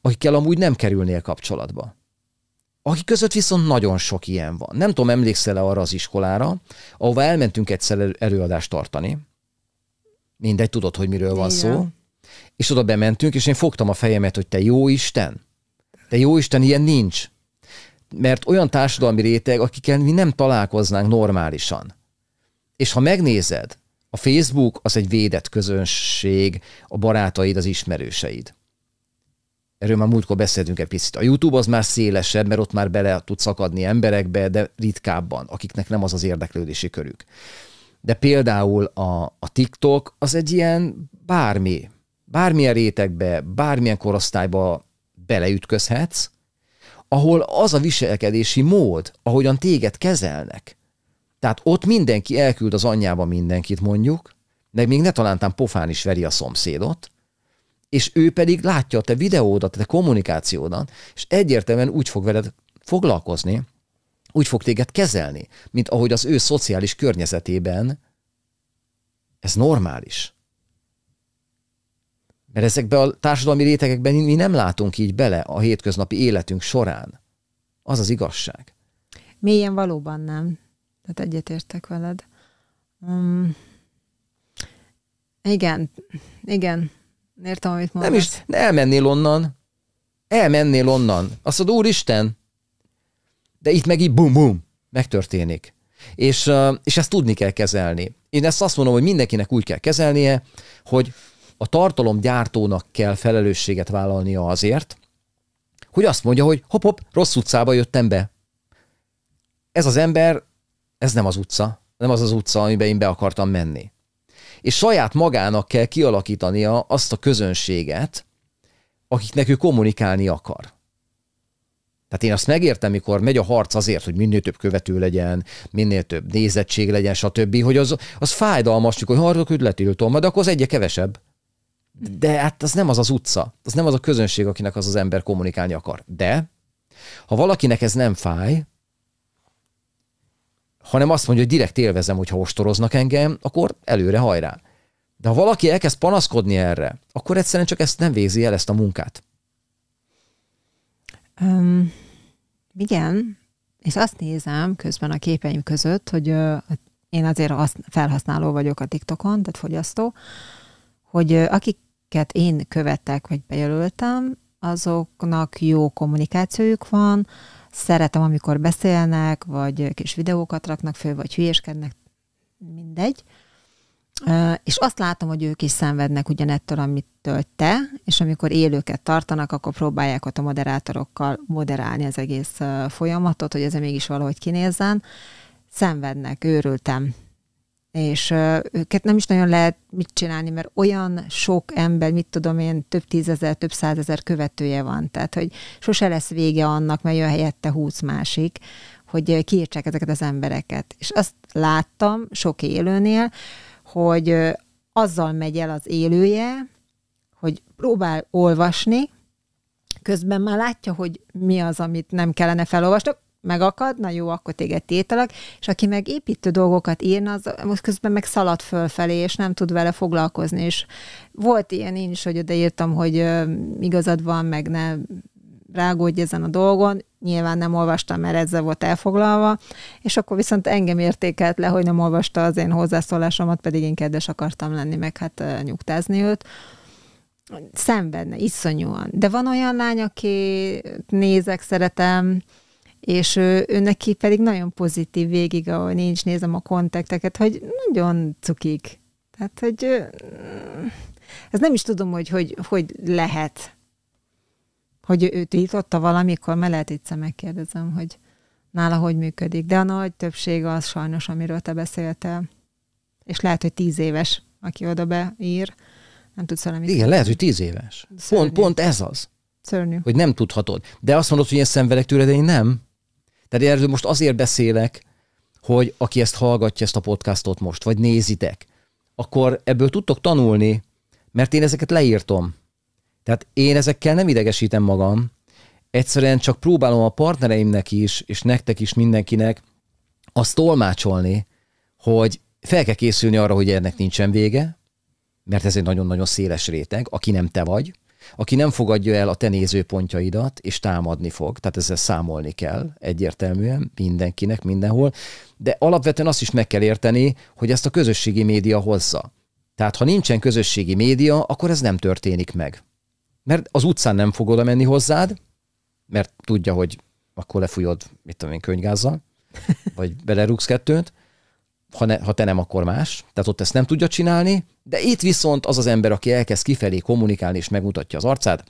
akikkel amúgy nem kerülnél kapcsolatba. Akik között viszont nagyon sok ilyen van. Nem tudom, emlékszel-e arra az iskolára, ahova elmentünk egyszer előadást tartani. Mindegy, tudod, hogy miről van Igen. szó. És oda bementünk, és én fogtam a fejemet, hogy te jó Isten, te jó Isten, ilyen nincs. Mert olyan társadalmi réteg, akikkel mi nem találkoznánk normálisan. És ha megnézed, a Facebook az egy védett közönség, a barátaid, az ismerőseid. Erről már múltkor beszéltünk egy picit. A YouTube az már szélesebb, mert ott már bele tud szakadni emberekbe, de ritkábban, akiknek nem az az érdeklődési körük. De például a, a TikTok az egy ilyen bármi, bármilyen rétegbe, bármilyen korosztályba beleütközhetsz, ahol az a viselkedési mód, ahogyan téged kezelnek. Tehát ott mindenki elküld az anyjába mindenkit mondjuk, de még ne talántán pofán is veri a szomszédot, és ő pedig látja a te videódat, a te kommunikációdat, és egyértelműen úgy fog veled foglalkozni, úgy fog téged kezelni, mint ahogy az ő szociális környezetében ez normális. Mert ezekben a társadalmi rétegekben mi nem látunk így bele a hétköznapi életünk során. Az az igazság. Mélyen valóban nem. Tehát egyetértek veled. Um, igen, igen. Értem, amit mondasz. Nem is, elmennél onnan. Elmennél onnan. Azt mondod, úristen, de itt meg így bum-bum, megtörténik. És, és ezt tudni kell kezelni. Én ezt azt mondom, hogy mindenkinek úgy kell kezelnie, hogy a tartalomgyártónak kell felelősséget vállalnia azért, hogy azt mondja, hogy hop-hop, rossz utcába jöttem be. Ez az ember, ez nem az utca, nem az az utca, amiben én be akartam menni és saját magának kell kialakítania azt a közönséget, akiknek ő kommunikálni akar. Tehát én azt megértem, mikor megy a harc azért, hogy minél több követő legyen, minél több nézettség legyen, stb., hogy az, az fájdalmas, hogy harcok, hogy letiltom, de akkor az egyre kevesebb. De hát az nem az az utca, az nem az a közönség, akinek az az ember kommunikálni akar. De ha valakinek ez nem fáj, hanem azt mondja, hogy direkt élvezem, hogyha ostoroznak engem, akkor előre hajrá. De ha valaki elkezd panaszkodni erre, akkor egyszerűen csak ezt nem végzi el, ezt a munkát. Um, igen, és azt nézem közben a képeim között, hogy uh, én azért azt felhasználó vagyok a TikTokon, tehát fogyasztó, hogy uh, akiket én követek, vagy bejelöltem, azoknak jó kommunikációjuk van, szeretem, amikor beszélnek, vagy kis videókat raknak föl, vagy hülyéskednek, mindegy. És azt látom, hogy ők is szenvednek ugyanettől, amitől te, és amikor élőket tartanak, akkor próbálják ott a moderátorokkal moderálni az egész folyamatot, hogy ez mégis valahogy kinézzen. Szenvednek, őrültem és őket nem is nagyon lehet mit csinálni, mert olyan sok ember, mit tudom én, több tízezer, több százezer követője van, tehát hogy sose lesz vége annak, mert jön helyette húsz másik, hogy kiírtsák ezeket az embereket. És azt láttam sok élőnél, hogy azzal megy el az élője, hogy próbál olvasni, közben már látja, hogy mi az, amit nem kellene felolvasni, megakad, na jó, akkor téged tételek, és aki meg építő dolgokat írna, az most közben meg szalad fölfelé, és nem tud vele foglalkozni, és volt ilyen én is, hogy odaírtam, hogy igazad van, meg ne rágódj ezen a dolgon, nyilván nem olvastam, mert ezzel volt elfoglalva, és akkor viszont engem értékelt le, hogy nem olvasta az én hozzászólásomat, pedig én kedves akartam lenni, meg hát nyugtázni őt szenvedne, iszonyúan. De van olyan lány, aki nézek, szeretem, és ő, ő neki pedig nagyon pozitív végig, ahol nincs, nézem a kontakteket, hogy nagyon cukik. Tehát, hogy ez nem is tudom, hogy hogy, hogy lehet, hogy ő tiltotta valamikor, mert lehet egyszer megkérdezem, hogy nála hogy működik. De a nagy többség az sajnos, amiről te beszéltél. És lehet, hogy tíz éves, aki oda beír, nem tudsz valamit. Igen, lehet, hogy tíz éves. Pont, pont ez az. Szörnyű. Hogy nem tudhatod. De azt mondod, hogy én szenvedek tőle, de én nem. Tehát erről most azért beszélek, hogy aki ezt hallgatja, ezt a podcastot most, vagy nézitek, akkor ebből tudtok tanulni, mert én ezeket leírtom. Tehát én ezekkel nem idegesítem magam, egyszerűen csak próbálom a partnereimnek is, és nektek is mindenkinek azt tolmácsolni, hogy fel kell készülni arra, hogy ennek nincsen vége, mert ez egy nagyon-nagyon széles réteg, aki nem te vagy, aki nem fogadja el a te nézőpontjaidat, és támadni fog. Tehát ezzel számolni kell egyértelműen mindenkinek, mindenhol. De alapvetően azt is meg kell érteni, hogy ezt a közösségi média hozza. Tehát ha nincsen közösségi média, akkor ez nem történik meg. Mert az utcán nem fog oda menni hozzád, mert tudja, hogy akkor lefújod, mit tudom én, könygázzal, vagy belerúgsz kettőt, ha, ne, ha te nem, akkor más. Tehát ott ezt nem tudja csinálni, de itt viszont az az ember, aki elkezd kifelé kommunikálni és megmutatja az arcát,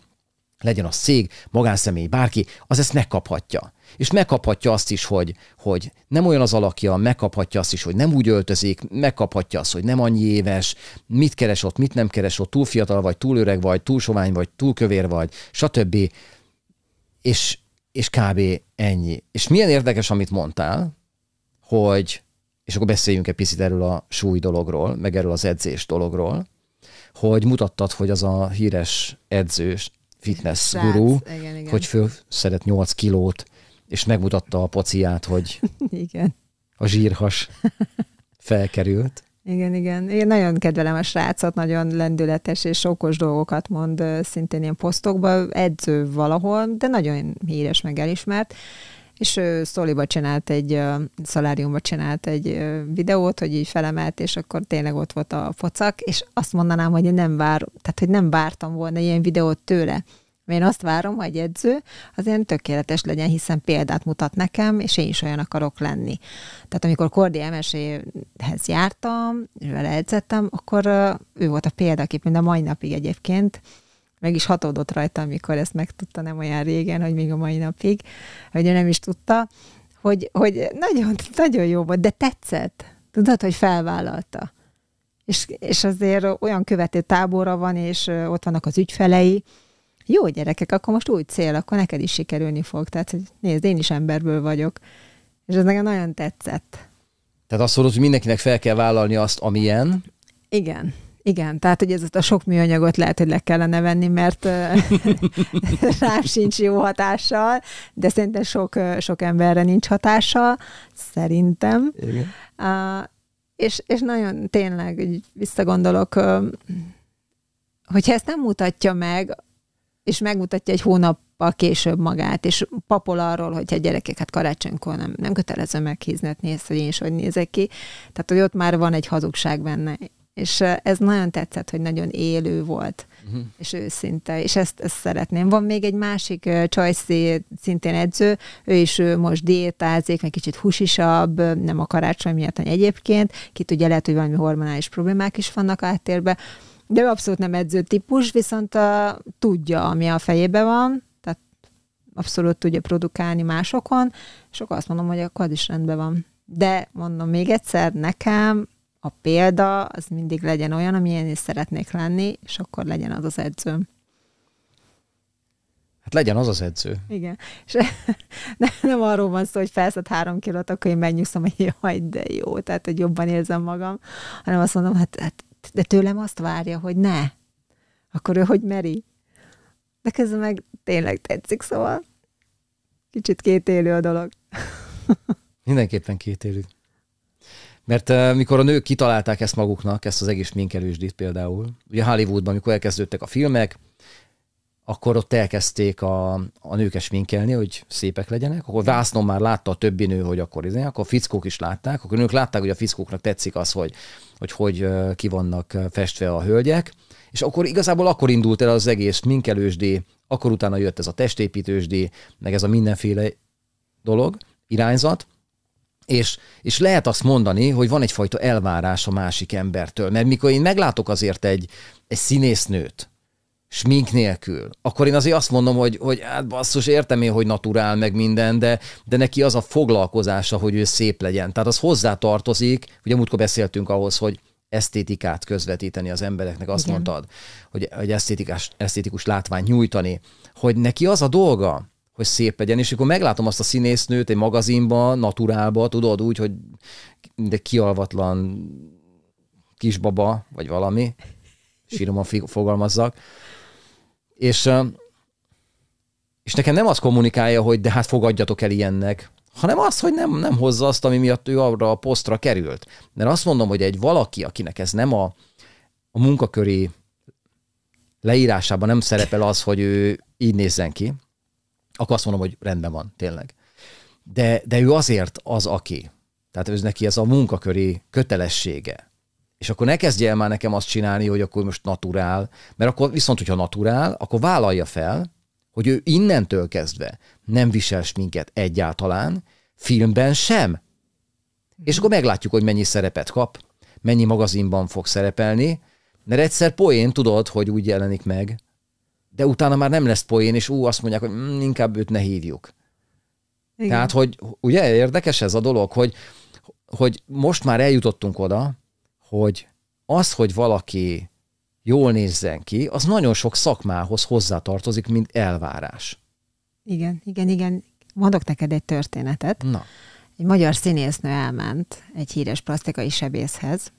legyen az cég, magánszemély, bárki, az ezt megkaphatja. És megkaphatja azt is, hogy, hogy nem olyan az alakja, megkaphatja azt is, hogy nem úgy öltözik, megkaphatja azt, hogy nem annyi éves, mit keres ott, mit nem keres ott, túl fiatal vagy, túl öreg vagy, túl sovány vagy, túl kövér vagy, stb. És, és kb. ennyi. És milyen érdekes, amit mondtál, hogy, és akkor beszéljünk egy picit erről a súly dologról, meg erről az edzés dologról, hogy mutattad, hogy az a híres edzős, fitness Srác, guru, igen, igen. hogy föl szedett 8 kilót, és megmutatta a pociát, hogy igen. a zsírhas felkerült. Igen, igen. Én nagyon kedvelem a srácot, nagyon lendületes és okos dolgokat mond szintén ilyen posztokban, edző valahol, de nagyon híres, meg elismert. És ő Szoliba csinált egy, szaláriumba csinált egy videót, hogy így felemelt, és akkor tényleg ott volt a focak, és azt mondanám, hogy én nem vár, tehát hogy nem vártam volna ilyen videót tőle. Én azt várom, hogy egy edző az ilyen tökéletes legyen, hiszen példát mutat nekem, és én is olyan akarok lenni. Tehát amikor Kordi MSZ-hez jártam, és vele edzettem, akkor ő volt a példakép, mind a mai napig egyébként, meg is hatódott rajta, amikor ezt megtudta nem olyan régen, hogy még a mai napig, hogy ő nem is tudta, hogy, hogy nagyon, nagyon jó volt, de tetszett. Tudod, hogy felvállalta. És, és azért olyan követő tábora van, és ott vannak az ügyfelei, jó gyerekek, akkor most új cél, akkor neked is sikerülni fog. Tehát, hogy nézd, én is emberből vagyok. És ez nekem nagyon tetszett. Tehát azt mondod, hogy mindenkinek fel kell vállalni azt, amilyen. Igen. Igen, tehát hogy ez a sok műanyagot lehet, hogy le kellene venni, mert rám sincs jó hatással, de szerintem sok, sok emberre nincs hatással, szerintem. Igen. Uh, és, és nagyon tényleg, hogy visszagondolok, hogyha ezt nem mutatja meg, és megmutatja egy hónappal később magát, és papol arról, hogyha gyerekeket hát karácsonykor nem, nem kötelező meghiznetni ezt, hogy én is hogy nézek ki. Tehát, hogy ott már van egy hazugság benne. És ez nagyon tetszett, hogy nagyon élő volt, uh-huh. és őszinte, és ezt, ezt szeretném. Van még egy másik Csajci, szintén edző, ő is ő most diétázik, meg kicsit husisabb, nem a karácsony miatt, hanem egyébként, ki tudja, lehet, hogy valami hormonális problémák is vannak áttérbe, de ő abszolút nem edző típus, viszont uh, tudja, ami a fejében van, tehát abszolút tudja produkálni másokon, és akkor azt mondom, hogy akkor az is rendben van. De mondom még egyszer, nekem a példa az mindig legyen olyan, amilyen is szeretnék lenni, és akkor legyen az az edzőm. Hát legyen az az edző. Igen. És nem, nem arról van szó, hogy felszed három kilót, akkor én megnyugszom, hogy jaj, de jó, tehát hogy jobban érzem magam, hanem azt mondom, hát, hát de tőlem azt várja, hogy ne. Akkor ő hogy meri? De közben meg tényleg tetszik, szóval kicsit kétélő a dolog. Mindenképpen kétélő. Mert uh, mikor a nők kitalálták ezt maguknak, ezt az egész minkelősdit például, ugye Hollywoodban, amikor elkezdődtek a filmek, akkor ott elkezdték a, a nőket sminkelni, hogy szépek legyenek, akkor vásznon már látta a többi nő, hogy akkor, izé, akkor a fickók is látták, akkor nők látták, hogy a fickóknak tetszik az, hogy hogy, hogy ki vannak festve a hölgyek, és akkor igazából akkor indult el az egész minkelősdé, akkor utána jött ez a testépítősdé, meg ez a mindenféle dolog, irányzat, és, és lehet azt mondani, hogy van egyfajta elvárás a másik embertől. Mert mikor én meglátok azért egy, egy színésznőt, smink nélkül, akkor én azért azt mondom, hogy, hogy hát basszus, értem én, hogy naturál meg minden, de, de neki az a foglalkozása, hogy ő szép legyen. Tehát az hozzá tartozik, ugye múltkor beszéltünk ahhoz, hogy esztétikát közvetíteni az embereknek, azt Igen. mondtad, hogy egy esztétikus, esztétikus látványt nyújtani, hogy neki az a dolga, hogy szép legyen, és akkor meglátom azt a színésznőt egy magazinba, naturálba, tudod, úgy, hogy de kialvatlan kisbaba, vagy valami, síroman fogalmazzak, és, és nekem nem az kommunikálja, hogy de hát fogadjatok el ilyennek, hanem az, hogy nem, nem hozza azt, ami miatt ő arra a posztra került. Mert azt mondom, hogy egy valaki, akinek ez nem a, a munkaköri leírásában nem szerepel az, hogy ő így nézzen ki, akkor azt mondom, hogy rendben van, tényleg. De, de ő azért az, aki. Tehát ő neki ez a munkaköri kötelessége. És akkor ne kezdje el már nekem azt csinálni, hogy akkor most naturál, mert akkor viszont, hogyha naturál, akkor vállalja fel, hogy ő innentől kezdve nem visel minket egyáltalán, filmben sem. És akkor meglátjuk, hogy mennyi szerepet kap, mennyi magazinban fog szerepelni, mert egyszer poén tudod, hogy úgy jelenik meg, de utána már nem lesz poén, és ú, azt mondják, hogy mm, inkább őt ne hívjuk. Igen. Tehát, hogy ugye érdekes ez a dolog, hogy, hogy most már eljutottunk oda, hogy az, hogy valaki jól nézzen ki, az nagyon sok szakmához hozzátartozik, mint elvárás. Igen, igen, igen. Mondok neked egy történetet. Na. Egy magyar színésznő elment egy híres plastikai sebészhez,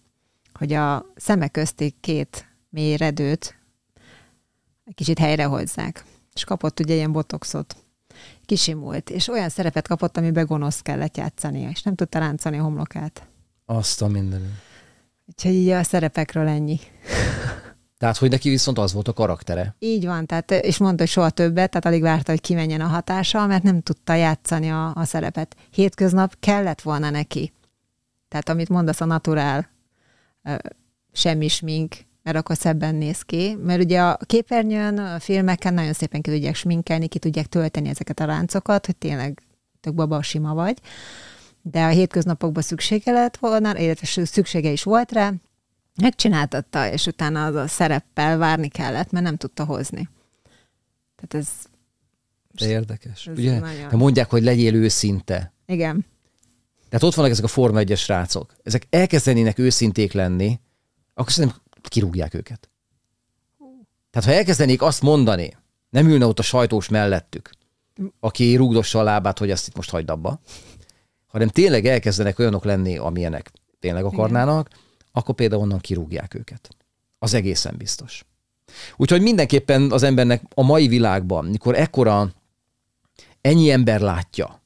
hogy a szemek közti két mélyredőt kicsit helyrehozzák. És kapott ugye ilyen botoxot. Kisimult, és olyan szerepet kapott, amiben gonosz kellett játszania, és nem tudta ráncani a homlokát. Azt a minden. Úgyhogy így a szerepekről ennyi. Tehát, hogy neki viszont az volt a karaktere. Így van, tehát, és mondta, hogy soha többet, tehát alig várta, hogy kimenjen a hatása, mert nem tudta játszani a, a szerepet. Hétköznap kellett volna neki. Tehát amit mondasz, a naturál, semmi smink, mert akkor szebben néz ki. Mert ugye a képernyőn, a filmeken nagyon szépen ki tudják sminkelni, ki tudják tölteni ezeket a ráncokat, hogy tényleg tök baba sima vagy. De a hétköznapokban szüksége lett volna, illetve szüksége is volt rá, megcsináltatta, és utána az a szereppel várni kellett, mert nem tudta hozni. Tehát ez... De érdekes. Ez Ugye? Nagyon... De mondják, hogy legyél őszinte. Igen. Tehát ott vannak ezek a Forma 1-es srácok. Ezek elkezdenének őszinték lenni, akkor szerintem kirúgják őket. Tehát ha elkezdenék azt mondani, nem ülne ott a sajtós mellettük, aki rúgdossa a lábát, hogy ezt itt most hagyd abba, hanem tényleg elkezdenek olyanok lenni, amilyenek tényleg akarnának, Igen akkor például onnan kirúgják őket. Az egészen biztos. Úgyhogy mindenképpen az embernek a mai világban, mikor ekkora ennyi ember látja,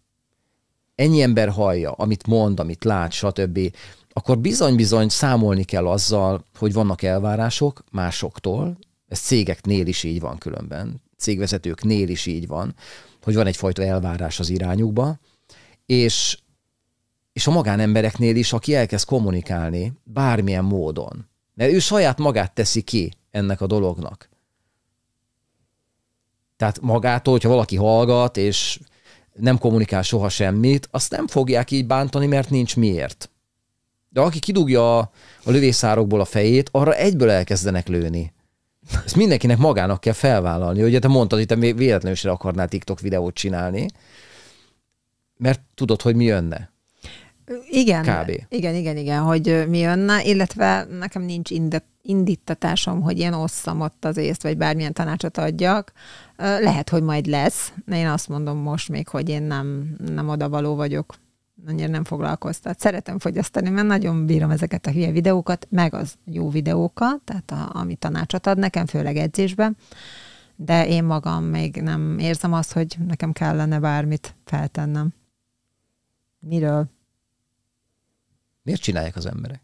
ennyi ember hallja, amit mond, amit lát, stb., akkor bizony-bizony számolni kell azzal, hogy vannak elvárások másoktól, ez cégeknél is így van különben, cégvezetőknél is így van, hogy van egyfajta elvárás az irányukba, és és a magánembereknél is, aki elkezd kommunikálni bármilyen módon. Mert ő saját magát teszi ki ennek a dolognak. Tehát magától, hogyha valaki hallgat, és nem kommunikál soha semmit, azt nem fogják így bántani, mert nincs miért. De aki kidugja a, a lövészárokból a fejét, arra egyből elkezdenek lőni. Ezt mindenkinek magának kell felvállalni. Ugye te mondtad, hogy te véletlenül sem akarnál TikTok videót csinálni, mert tudod, hogy mi jönne. Igen, Kb. igen, igen, igen, hogy mi jönne, illetve nekem nincs indítatásom, hogy én osszam ott az észt, vagy bármilyen tanácsot adjak. Lehet, hogy majd lesz. Én azt mondom most még, hogy én nem, nem odavaló vagyok. Annyira nem foglalkoztat. Szeretem fogyasztani, mert nagyon bírom ezeket a hülye videókat, meg az jó videókat, tehát a, ami tanácsot ad nekem, főleg edzésben. De én magam még nem érzem azt, hogy nekem kellene bármit feltennem. Miről? Miért csinálják az emberek?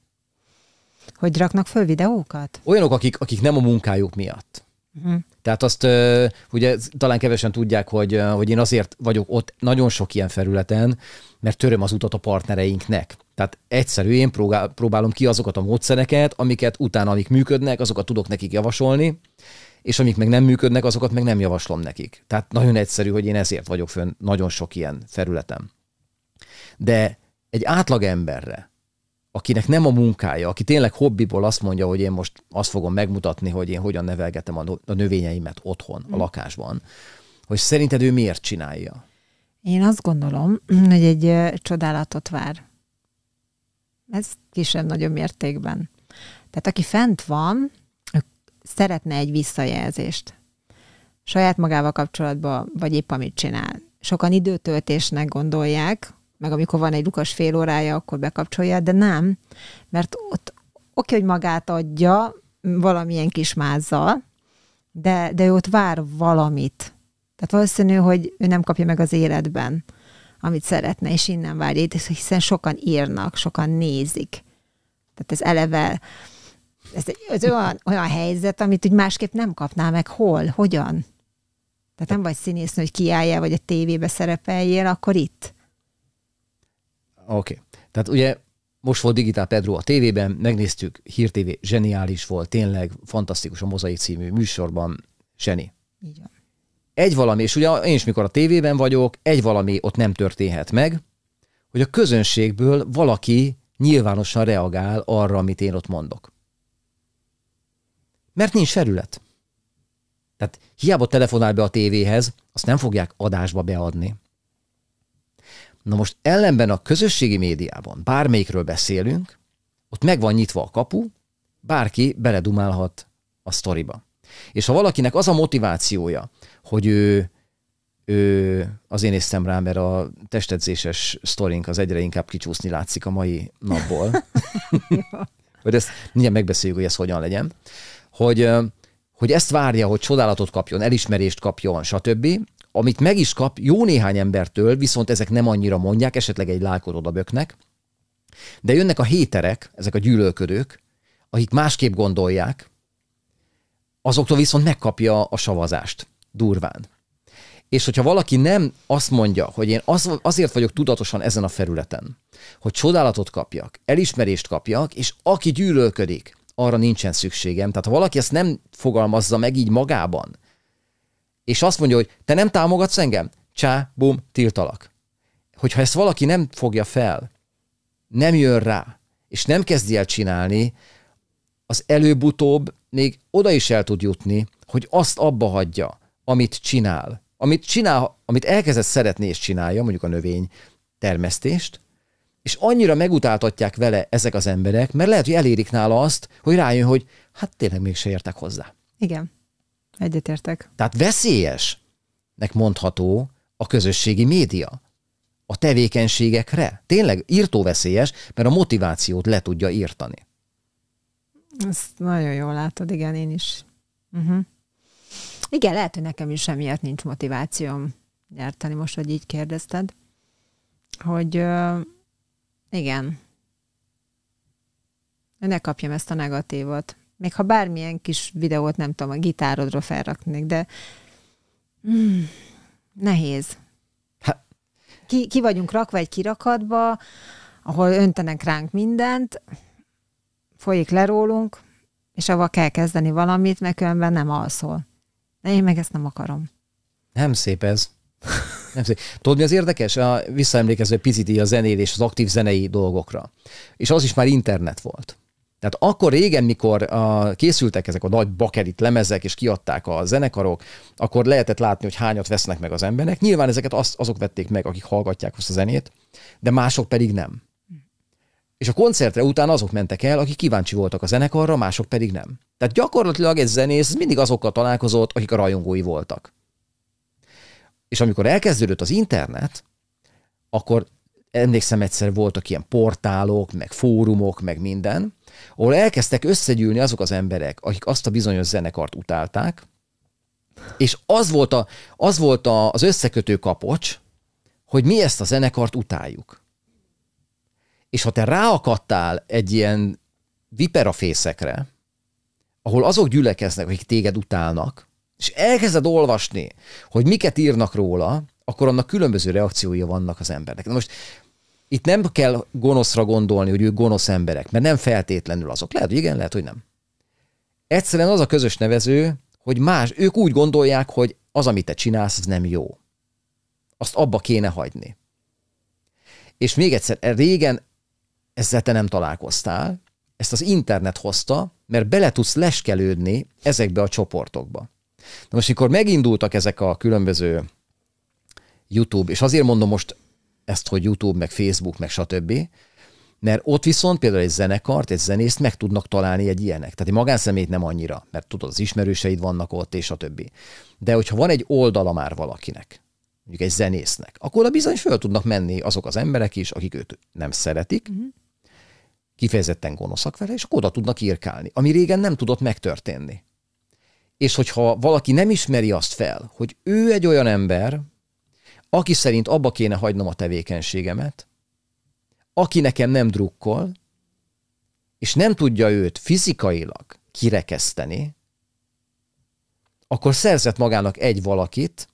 Hogy raknak föl videókat? Olyanok, akik, akik nem a munkájuk miatt. Uh-huh. Tehát azt ugye talán kevesen tudják, hogy, hogy én azért vagyok ott nagyon sok ilyen felületen, mert töröm az utat a partnereinknek. Tehát egyszerű, én próbál, próbálom ki azokat a módszereket, amiket utána, amik működnek, azokat tudok nekik javasolni, és amik meg nem működnek, azokat meg nem javaslom nekik. Tehát nagyon egyszerű, hogy én ezért vagyok fönn nagyon sok ilyen felületem. De egy átlag emberre, akinek nem a munkája, aki tényleg hobbiból azt mondja, hogy én most azt fogom megmutatni, hogy én hogyan nevelgetem a növényeimet otthon, a mm. lakásban, hogy szerinted ő miért csinálja? Én azt gondolom, hogy egy csodálatot vár. Ez kisebb-nagyobb mértékben. Tehát aki fent van, szeretne egy visszajelzést. Saját magával kapcsolatban, vagy épp amit csinál. Sokan időtöltésnek gondolják, meg amikor van egy lukas fél órája, akkor bekapcsolja, de nem, mert ott oké, hogy magát adja valamilyen kis mázzal, de, de ő ott vár valamit. Tehát valószínű, hogy ő nem kapja meg az életben, amit szeretne, és innen várja, hiszen sokan írnak, sokan nézik. Tehát ez eleve ez, ez olyan, olyan helyzet, amit úgy másképp nem kapná meg. Hol? Hogyan? Tehát nem vagy színésznő, hogy kiálljál, vagy a tévébe szerepeljél, akkor itt. Oké. Okay. Tehát ugye most volt Digitál Pedro a tévében, megnéztük, Hír TV zseniális volt, tényleg fantasztikus a Mozaik című műsorban, zseni. Így van. Egy valami, és ugye én is mikor a tévében vagyok, egy valami ott nem történhet meg, hogy a közönségből valaki nyilvánosan reagál arra, amit én ott mondok. Mert nincs felület. Tehát hiába telefonál be a tévéhez, azt nem fogják adásba beadni. Na most ellenben a közösségi médiában, bármelyikről beszélünk, ott meg van nyitva a kapu, bárki beledumálhat a sztoriba. És ha valakinek az a motivációja, hogy ő, ő azért néztem rá, mert a testedzéses sztorink az egyre inkább kicsúszni látszik a mai napból. hogy ezt mindjárt megbeszéljük, hogy ez hogyan legyen. Hogy, hogy ezt várja, hogy csodálatot kapjon, elismerést kapjon, stb amit meg is kap jó néhány embertől, viszont ezek nem annyira mondják, esetleg egy lájkot oda böknek, de jönnek a héterek, ezek a gyűlölködők, akik másképp gondolják, azoktól viszont megkapja a savazást durván. És hogyha valaki nem azt mondja, hogy én az, azért vagyok tudatosan ezen a felületen, hogy csodálatot kapjak, elismerést kapjak, és aki gyűlölködik, arra nincsen szükségem. Tehát ha valaki ezt nem fogalmazza meg így magában, és azt mondja, hogy te nem támogatsz engem? Csá, bum, tiltalak. Hogyha ezt valaki nem fogja fel, nem jön rá, és nem kezdi el csinálni, az előbb-utóbb még oda is el tud jutni, hogy azt abba hagyja, amit csinál. Amit csinál, amit elkezdett szeretni és csinálja, mondjuk a növény termesztést, és annyira megutáltatják vele ezek az emberek, mert lehet, hogy elérik nála azt, hogy rájön, hogy hát tényleg mégse értek hozzá. Igen. Egyetértek. Tehát veszélyesnek mondható a közösségi média a tevékenységekre. Tényleg írtó veszélyes, mert a motivációt le tudja írtani. Ezt nagyon jól látod, igen, én is. Uh-huh. Igen, lehet, hogy nekem is emiatt nincs motivációm gyártani, most, hogy így kérdezted, hogy uh, igen, ne kapjam ezt a negatívot még ha bármilyen kis videót nem tudom, a gitárodról felraknék, de mm, nehéz. Ki, ki vagyunk rakva egy kirakatba, ahol öntenek ránk mindent, folyik lerólunk, és avval kell kezdeni valamit, mert különben nem alszol. De én meg ezt nem akarom. Nem szép ez. Nem szép. Tudod, mi az érdekes? A visszaemlékező picit a zenélés, az aktív zenei dolgokra. És az is már internet volt. Tehát akkor régen, mikor a, készültek ezek a nagy bakerit lemezek, és kiadták a zenekarok, akkor lehetett látni, hogy hányat vesznek meg az emberek. Nyilván ezeket az, azok vették meg, akik hallgatják azt a zenét, de mások pedig nem. És a koncertre után azok mentek el, akik kíváncsi voltak a zenekarra, mások pedig nem. Tehát gyakorlatilag egy zenész mindig azokkal találkozott, akik a rajongói voltak. És amikor elkezdődött az internet, akkor emlékszem egyszer voltak ilyen portálok, meg fórumok, meg minden, ahol elkezdtek összegyűlni azok az emberek, akik azt a bizonyos zenekart utálták, és az volt, a, az volt a, az összekötő kapocs, hogy mi ezt a zenekart utáljuk. És ha te ráakadtál egy ilyen viperafészekre, ahol azok gyülekeznek, akik téged utálnak, és elkezded olvasni, hogy miket írnak róla, akkor annak különböző reakciói vannak az embernek. Na most itt nem kell gonoszra gondolni, hogy ők gonosz emberek, mert nem feltétlenül azok. Lehet, hogy igen, lehet, hogy nem. Egyszerűen az a közös nevező, hogy más, ők úgy gondolják, hogy az, amit te csinálsz, az nem jó. Azt abba kéne hagyni. És még egyszer, régen ezzel te nem találkoztál, ezt az internet hozta, mert bele tudsz leskelődni ezekbe a csoportokba. Na most, amikor megindultak ezek a különböző YouTube, és azért mondom most ezt, hogy YouTube, meg Facebook, meg stb., mert ott viszont például egy zenekart, egy zenészt meg tudnak találni egy ilyenek. Tehát egy magánszemét nem annyira, mert tudod, az ismerőseid vannak ott, és a többi. De hogyha van egy oldala már valakinek, mondjuk egy zenésznek, akkor oda bizony föl tudnak menni azok az emberek is, akik őt nem szeretik, uh-huh. kifejezetten gonoszak vele, és akkor oda tudnak írkálni, ami régen nem tudott megtörténni. És hogyha valaki nem ismeri azt fel, hogy ő egy olyan ember, aki szerint abba kéne hagynom a tevékenységemet, aki nekem nem drukkol, és nem tudja őt fizikailag kirekeszteni, akkor szerzett magának egy valakit,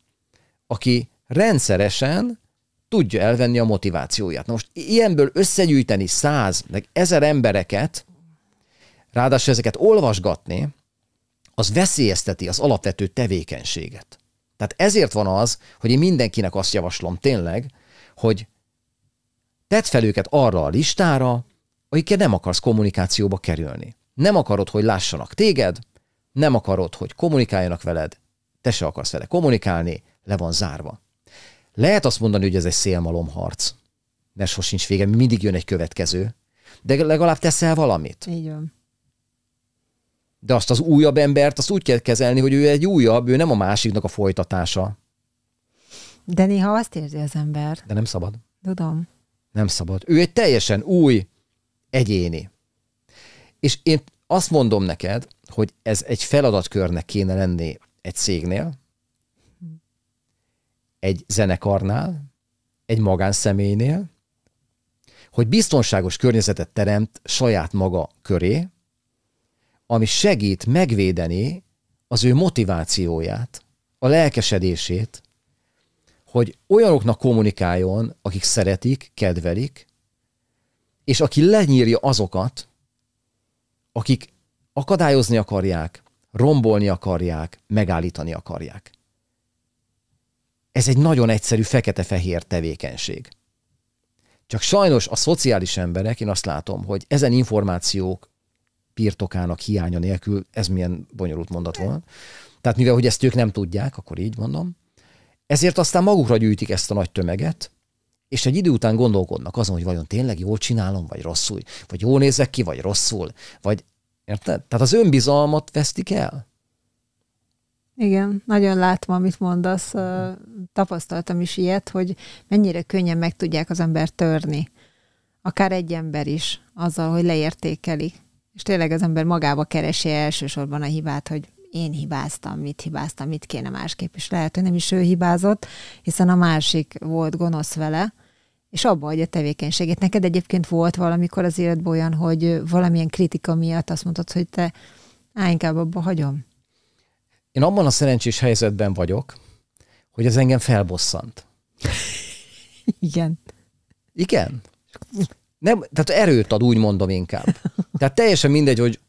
aki rendszeresen tudja elvenni a motivációját. Na most ilyenből összegyűjteni száz, meg ezer embereket, ráadásul ezeket olvasgatni, az veszélyezteti az alapvető tevékenységet. Tehát ezért van az, hogy én mindenkinek azt javaslom tényleg, hogy tedd fel őket arra a listára, akikkel nem akarsz kommunikációba kerülni. Nem akarod, hogy lássanak téged, nem akarod, hogy kommunikáljanak veled, te se akarsz vele kommunikálni, le van zárva. Lehet azt mondani, hogy ez egy szélmalomharc, mert sosincs vége, mindig jön egy következő, de legalább teszel valamit. Így van. De azt az újabb embert, azt úgy kell kezelni, hogy ő egy újabb, ő nem a másiknak a folytatása. De néha azt érzi az ember. De nem szabad. Tudom. Nem szabad. Ő egy teljesen új egyéni. És én azt mondom neked, hogy ez egy feladatkörnek kéne lenni egy cégnél, egy zenekarnál, egy magánszemélynél, hogy biztonságos környezetet teremt saját maga köré, ami segít megvédeni az ő motivációját, a lelkesedését, hogy olyanoknak kommunikáljon, akik szeretik, kedvelik, és aki lenyírja azokat, akik akadályozni akarják, rombolni akarják, megállítani akarják. Ez egy nagyon egyszerű fekete-fehér tevékenység. Csak sajnos a szociális emberek, én azt látom, hogy ezen információk birtokának hiánya nélkül, ez milyen bonyolult mondat volt. Tehát mivel, hogy ezt ők nem tudják, akkor így mondom, ezért aztán magukra gyűjtik ezt a nagy tömeget, és egy idő után gondolkodnak azon, hogy vajon tényleg jól csinálom, vagy rosszul, vagy jól nézek ki, vagy rosszul, vagy érted? Tehát az önbizalmat vesztik el. Igen, nagyon látom, amit mondasz. Tapasztaltam is ilyet, hogy mennyire könnyen meg tudják az ember törni. Akár egy ember is, azzal, hogy leértékeli. És tényleg az ember magába keresi elsősorban a hibát, hogy én hibáztam, mit hibáztam, mit kéne másképp, és lehet, hogy nem is ő hibázott, hiszen a másik volt gonosz vele, és abba adja a tevékenységét. Neked egyébként volt valamikor az életben olyan, hogy valamilyen kritika miatt azt mondtad, hogy te á, inkább abba hagyom? Én abban a szerencsés helyzetben vagyok, hogy ez engem felbosszant. Igen. Igen? Nem, tehát erőt ad, úgy mondom inkább. Tehát teljesen mindegy, hogy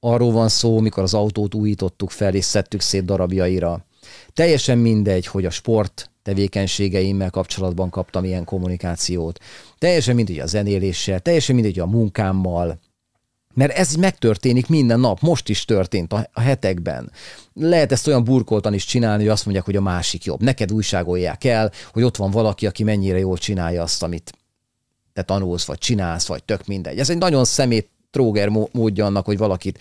arról van szó, mikor az autót újítottuk fel és szedtük szét darabjaira. Teljesen mindegy, hogy a sport tevékenységeimmel kapcsolatban kaptam ilyen kommunikációt. Teljesen mindegy a zenéléssel, teljesen mindegy a munkámmal, mert ez megtörténik minden nap, most is történt a, hetekben. Lehet ezt olyan burkoltan is csinálni, hogy azt mondják, hogy a másik jobb. Neked újságolják el, hogy ott van valaki, aki mennyire jól csinálja azt, amit te tanulsz, vagy csinálsz, vagy tök mindegy. Ez egy nagyon szemét tróger módja annak, hogy valakit,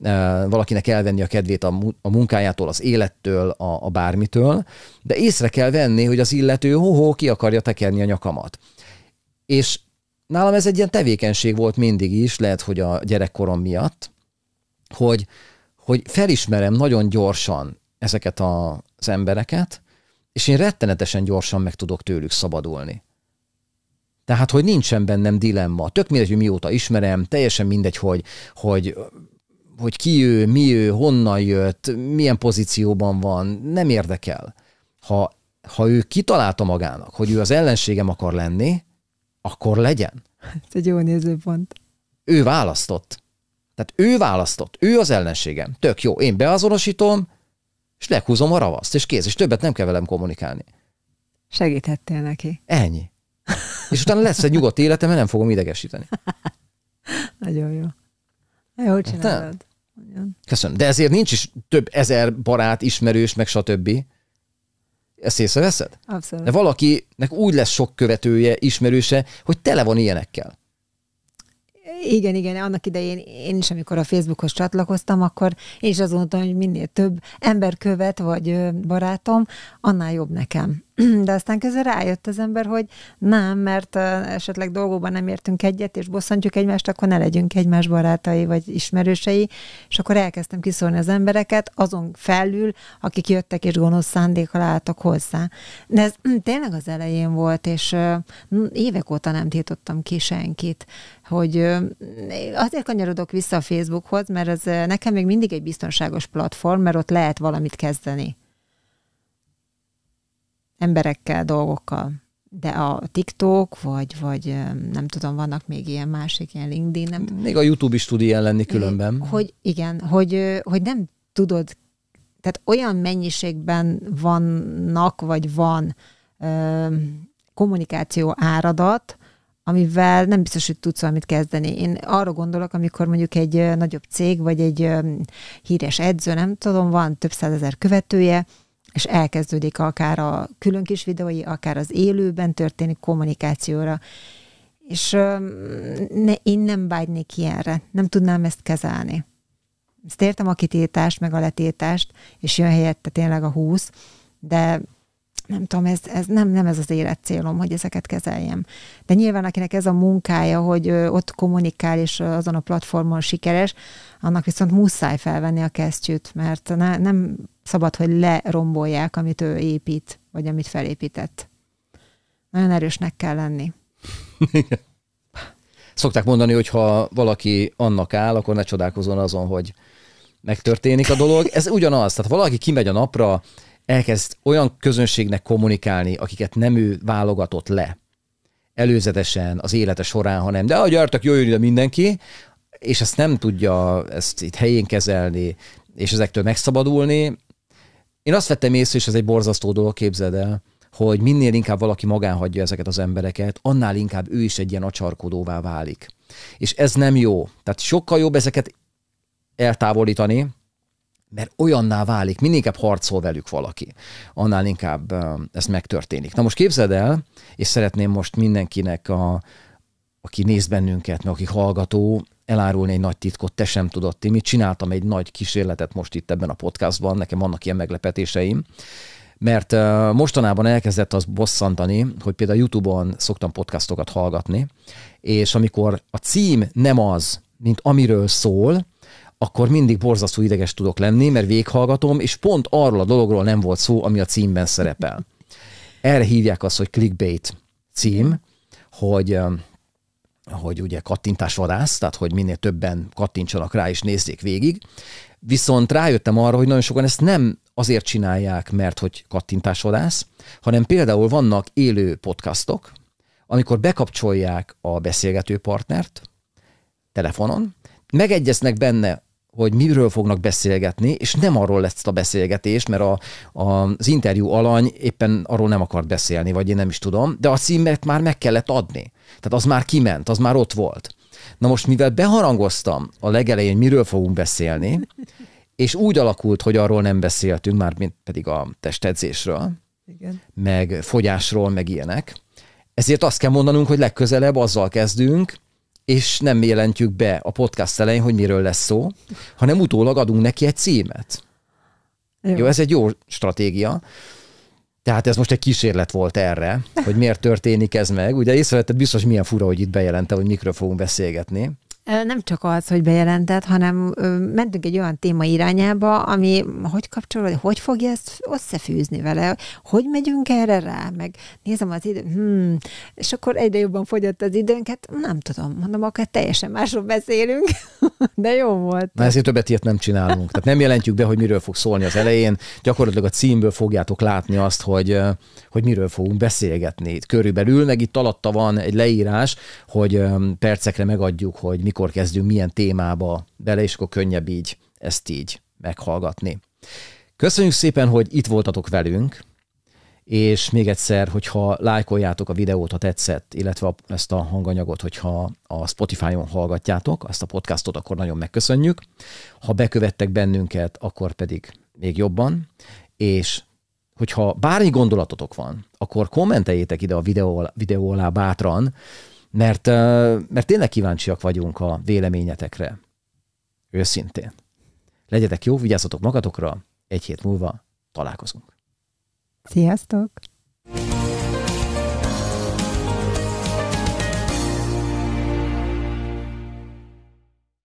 eh, valakinek elvenni a kedvét a munkájától, az élettől, a, a bármitől, de észre kell venni, hogy az illető ho-ho ki akarja tekerni a nyakamat. És nálam ez egy ilyen tevékenység volt mindig is, lehet, hogy a gyerekkorom miatt, hogy, hogy felismerem nagyon gyorsan ezeket a, az embereket, és én rettenetesen gyorsan meg tudok tőlük szabadulni. Tehát, hogy nincsen bennem dilemma. Tök mindegy, hogy mióta ismerem, teljesen mindegy, hogy, hogy, hogy ki ő, mi ő, honnan jött, milyen pozícióban van, nem érdekel. Ha, ha ő kitalálta magának, hogy ő az ellenségem akar lenni, akkor legyen. Ez egy jó nézőpont. Ő választott. Tehát ő választott. Ő az ellenségem. Tök jó. Én beazonosítom, és leghúzom a ravaszt, és kész, és többet nem kell velem kommunikálni. Segíthettél neki. Ennyi. És utána lesz egy nyugodt életem, mert nem fogom idegesíteni. Nagyon jó. Jól csinálod. Köszönöm. De ezért nincs is több ezer barát, ismerős, meg stb. Ezt észreveszed? Abszolút. De valakinek úgy lesz sok követője, ismerőse, hogy tele van ilyenekkel. Igen, igen, annak idején én is, amikor a Facebookhoz csatlakoztam, akkor én is azt gondoltam, hogy minél több ember követ, vagy barátom, annál jobb nekem. de aztán közben rájött az ember, hogy nem, mert esetleg dolgokban nem értünk egyet, és bosszantjuk egymást, akkor ne legyünk egymás barátai vagy ismerősei, és akkor elkezdtem kiszólni az embereket, azon felül, akik jöttek és gonosz szándékkal álltak hozzá. De ez tényleg az elején volt, és évek óta nem tiltottam ki senkit, hogy azért kanyarodok vissza a Facebookhoz, mert ez nekem még mindig egy biztonságos platform, mert ott lehet valamit kezdeni emberekkel, dolgokkal. De a TikTok, vagy, vagy nem tudom, vannak még ilyen másik, ilyen LinkedIn. Nem még a YouTube is tud ilyen lenni különben. Hogy igen, hogy, hogy nem tudod, tehát olyan mennyiségben vannak, vagy van ö, kommunikáció áradat, amivel nem biztos, hogy tudsz valamit kezdeni. Én arra gondolok, amikor mondjuk egy nagyobb cég, vagy egy híres edző, nem tudom, van több százezer követője, és elkezdődik akár a külön kis videói, akár az élőben történik kommunikációra. És ne, én nem vágynék ilyenre, nem tudnám ezt kezelni. Ezt értem a kitétást, meg a letétást, és jön helyette tényleg a húsz, de nem tudom, ez, ez nem, nem ez az életcélom, hogy ezeket kezeljem. De nyilván akinek ez a munkája, hogy ott kommunikál, és azon a platformon sikeres, annak viszont muszáj felvenni a kesztyűt, mert ne, nem szabad, hogy lerombolják, amit ő épít, vagy amit felépített. Nagyon erősnek kell lenni. Szokták mondani, hogy ha valaki annak áll, akkor ne csodálkozon azon, hogy megtörténik a dolog. Ez ugyanaz, tehát valaki kimegy a napra, elkezd olyan közönségnek kommunikálni, akiket nem ő válogatott le előzetesen az élete során, hanem de a gyertek, jöjjön ide mindenki, és ezt nem tudja ezt itt helyén kezelni, és ezektől megszabadulni. Én azt vettem észre, és ez egy borzasztó dolog, képzeld el, hogy minél inkább valaki magán hagyja ezeket az embereket, annál inkább ő is egy ilyen acsarkodóvá válik. És ez nem jó. Tehát sokkal jobb ezeket eltávolítani, mert olyanná válik, minél inkább harcol velük valaki, annál inkább ez megtörténik. Na most képzeld el, és szeretném most mindenkinek, a, aki néz bennünket, meg aki hallgató, elárulni egy nagy titkot, te sem tudod, ti mit csináltam egy nagy kísérletet most itt ebben a podcastban, nekem vannak ilyen meglepetéseim, mert mostanában elkezdett az bosszantani, hogy például YouTube-on szoktam podcastokat hallgatni, és amikor a cím nem az, mint amiről szól, akkor mindig borzasztó ideges tudok lenni, mert véghallgatom, és pont arról a dologról nem volt szó, ami a címben szerepel. Erre hívják azt, hogy clickbait cím, hogy hogy ugye kattintásvadász, tehát hogy minél többen kattintsanak rá és nézzék végig. Viszont rájöttem arra, hogy nagyon sokan ezt nem azért csinálják, mert hogy kattintásvadász, hanem például vannak élő podcastok, amikor bekapcsolják a beszélgető partnert telefonon, megegyeznek benne hogy miről fognak beszélgetni, és nem arról lesz a beszélgetés, mert a, a, az interjú alany éppen arról nem akart beszélni, vagy én nem is tudom, de a címet már meg kellett adni. Tehát az már kiment, az már ott volt. Na most, mivel beharangoztam a legelején, miről fogunk beszélni, és úgy alakult, hogy arról nem beszéltünk, már mint pedig a testedzésről, Igen. meg fogyásról, meg ilyenek, ezért azt kell mondanunk, hogy legközelebb azzal kezdünk, és nem jelentjük be a podcast elején, hogy miről lesz szó, hanem utólag adunk neki egy címet. Jó, jó ez egy jó stratégia. Tehát ez most egy kísérlet volt erre, hogy miért történik ez meg. Ugye észrevetted biztos milyen fura, hogy itt bejelentem, hogy mikről fogunk beszélgetni. Nem csak az, hogy bejelentett, hanem mentünk egy olyan téma irányába, ami hogy kapcsolódik, hogy fogja ezt összefűzni vele, hogy megyünk erre rá, meg nézem az időt, hmm, és akkor egyre jobban fogyott az időnk, hát nem tudom, mondom, akkor teljesen másról beszélünk, de jó volt. Na ezért többet ilyet nem csinálunk. Tehát nem jelentjük be, hogy miről fog szólni az elején, gyakorlatilag a címből fogjátok látni azt, hogy, hogy miről fogunk beszélgetni. Körülbelül, meg itt alatta van egy leírás, hogy percekre megadjuk, hogy mikor mikor kezdünk milyen témába bele, és akkor könnyebb így ezt így meghallgatni. Köszönjük szépen, hogy itt voltatok velünk, és még egyszer, hogyha lájkoljátok a videót, ha tetszett, illetve ezt a hanganyagot, hogyha a Spotify-on hallgatjátok, azt a podcastot, akkor nagyon megköszönjük. Ha bekövettek bennünket, akkor pedig még jobban, és hogyha bármi gondolatotok van, akkor kommenteljétek ide a videó, videó alá bátran, mert, mert tényleg kíváncsiak vagyunk a véleményetekre. Őszintén. Legyetek jó, vigyázzatok magatokra, egy hét múlva találkozunk. Sziasztok!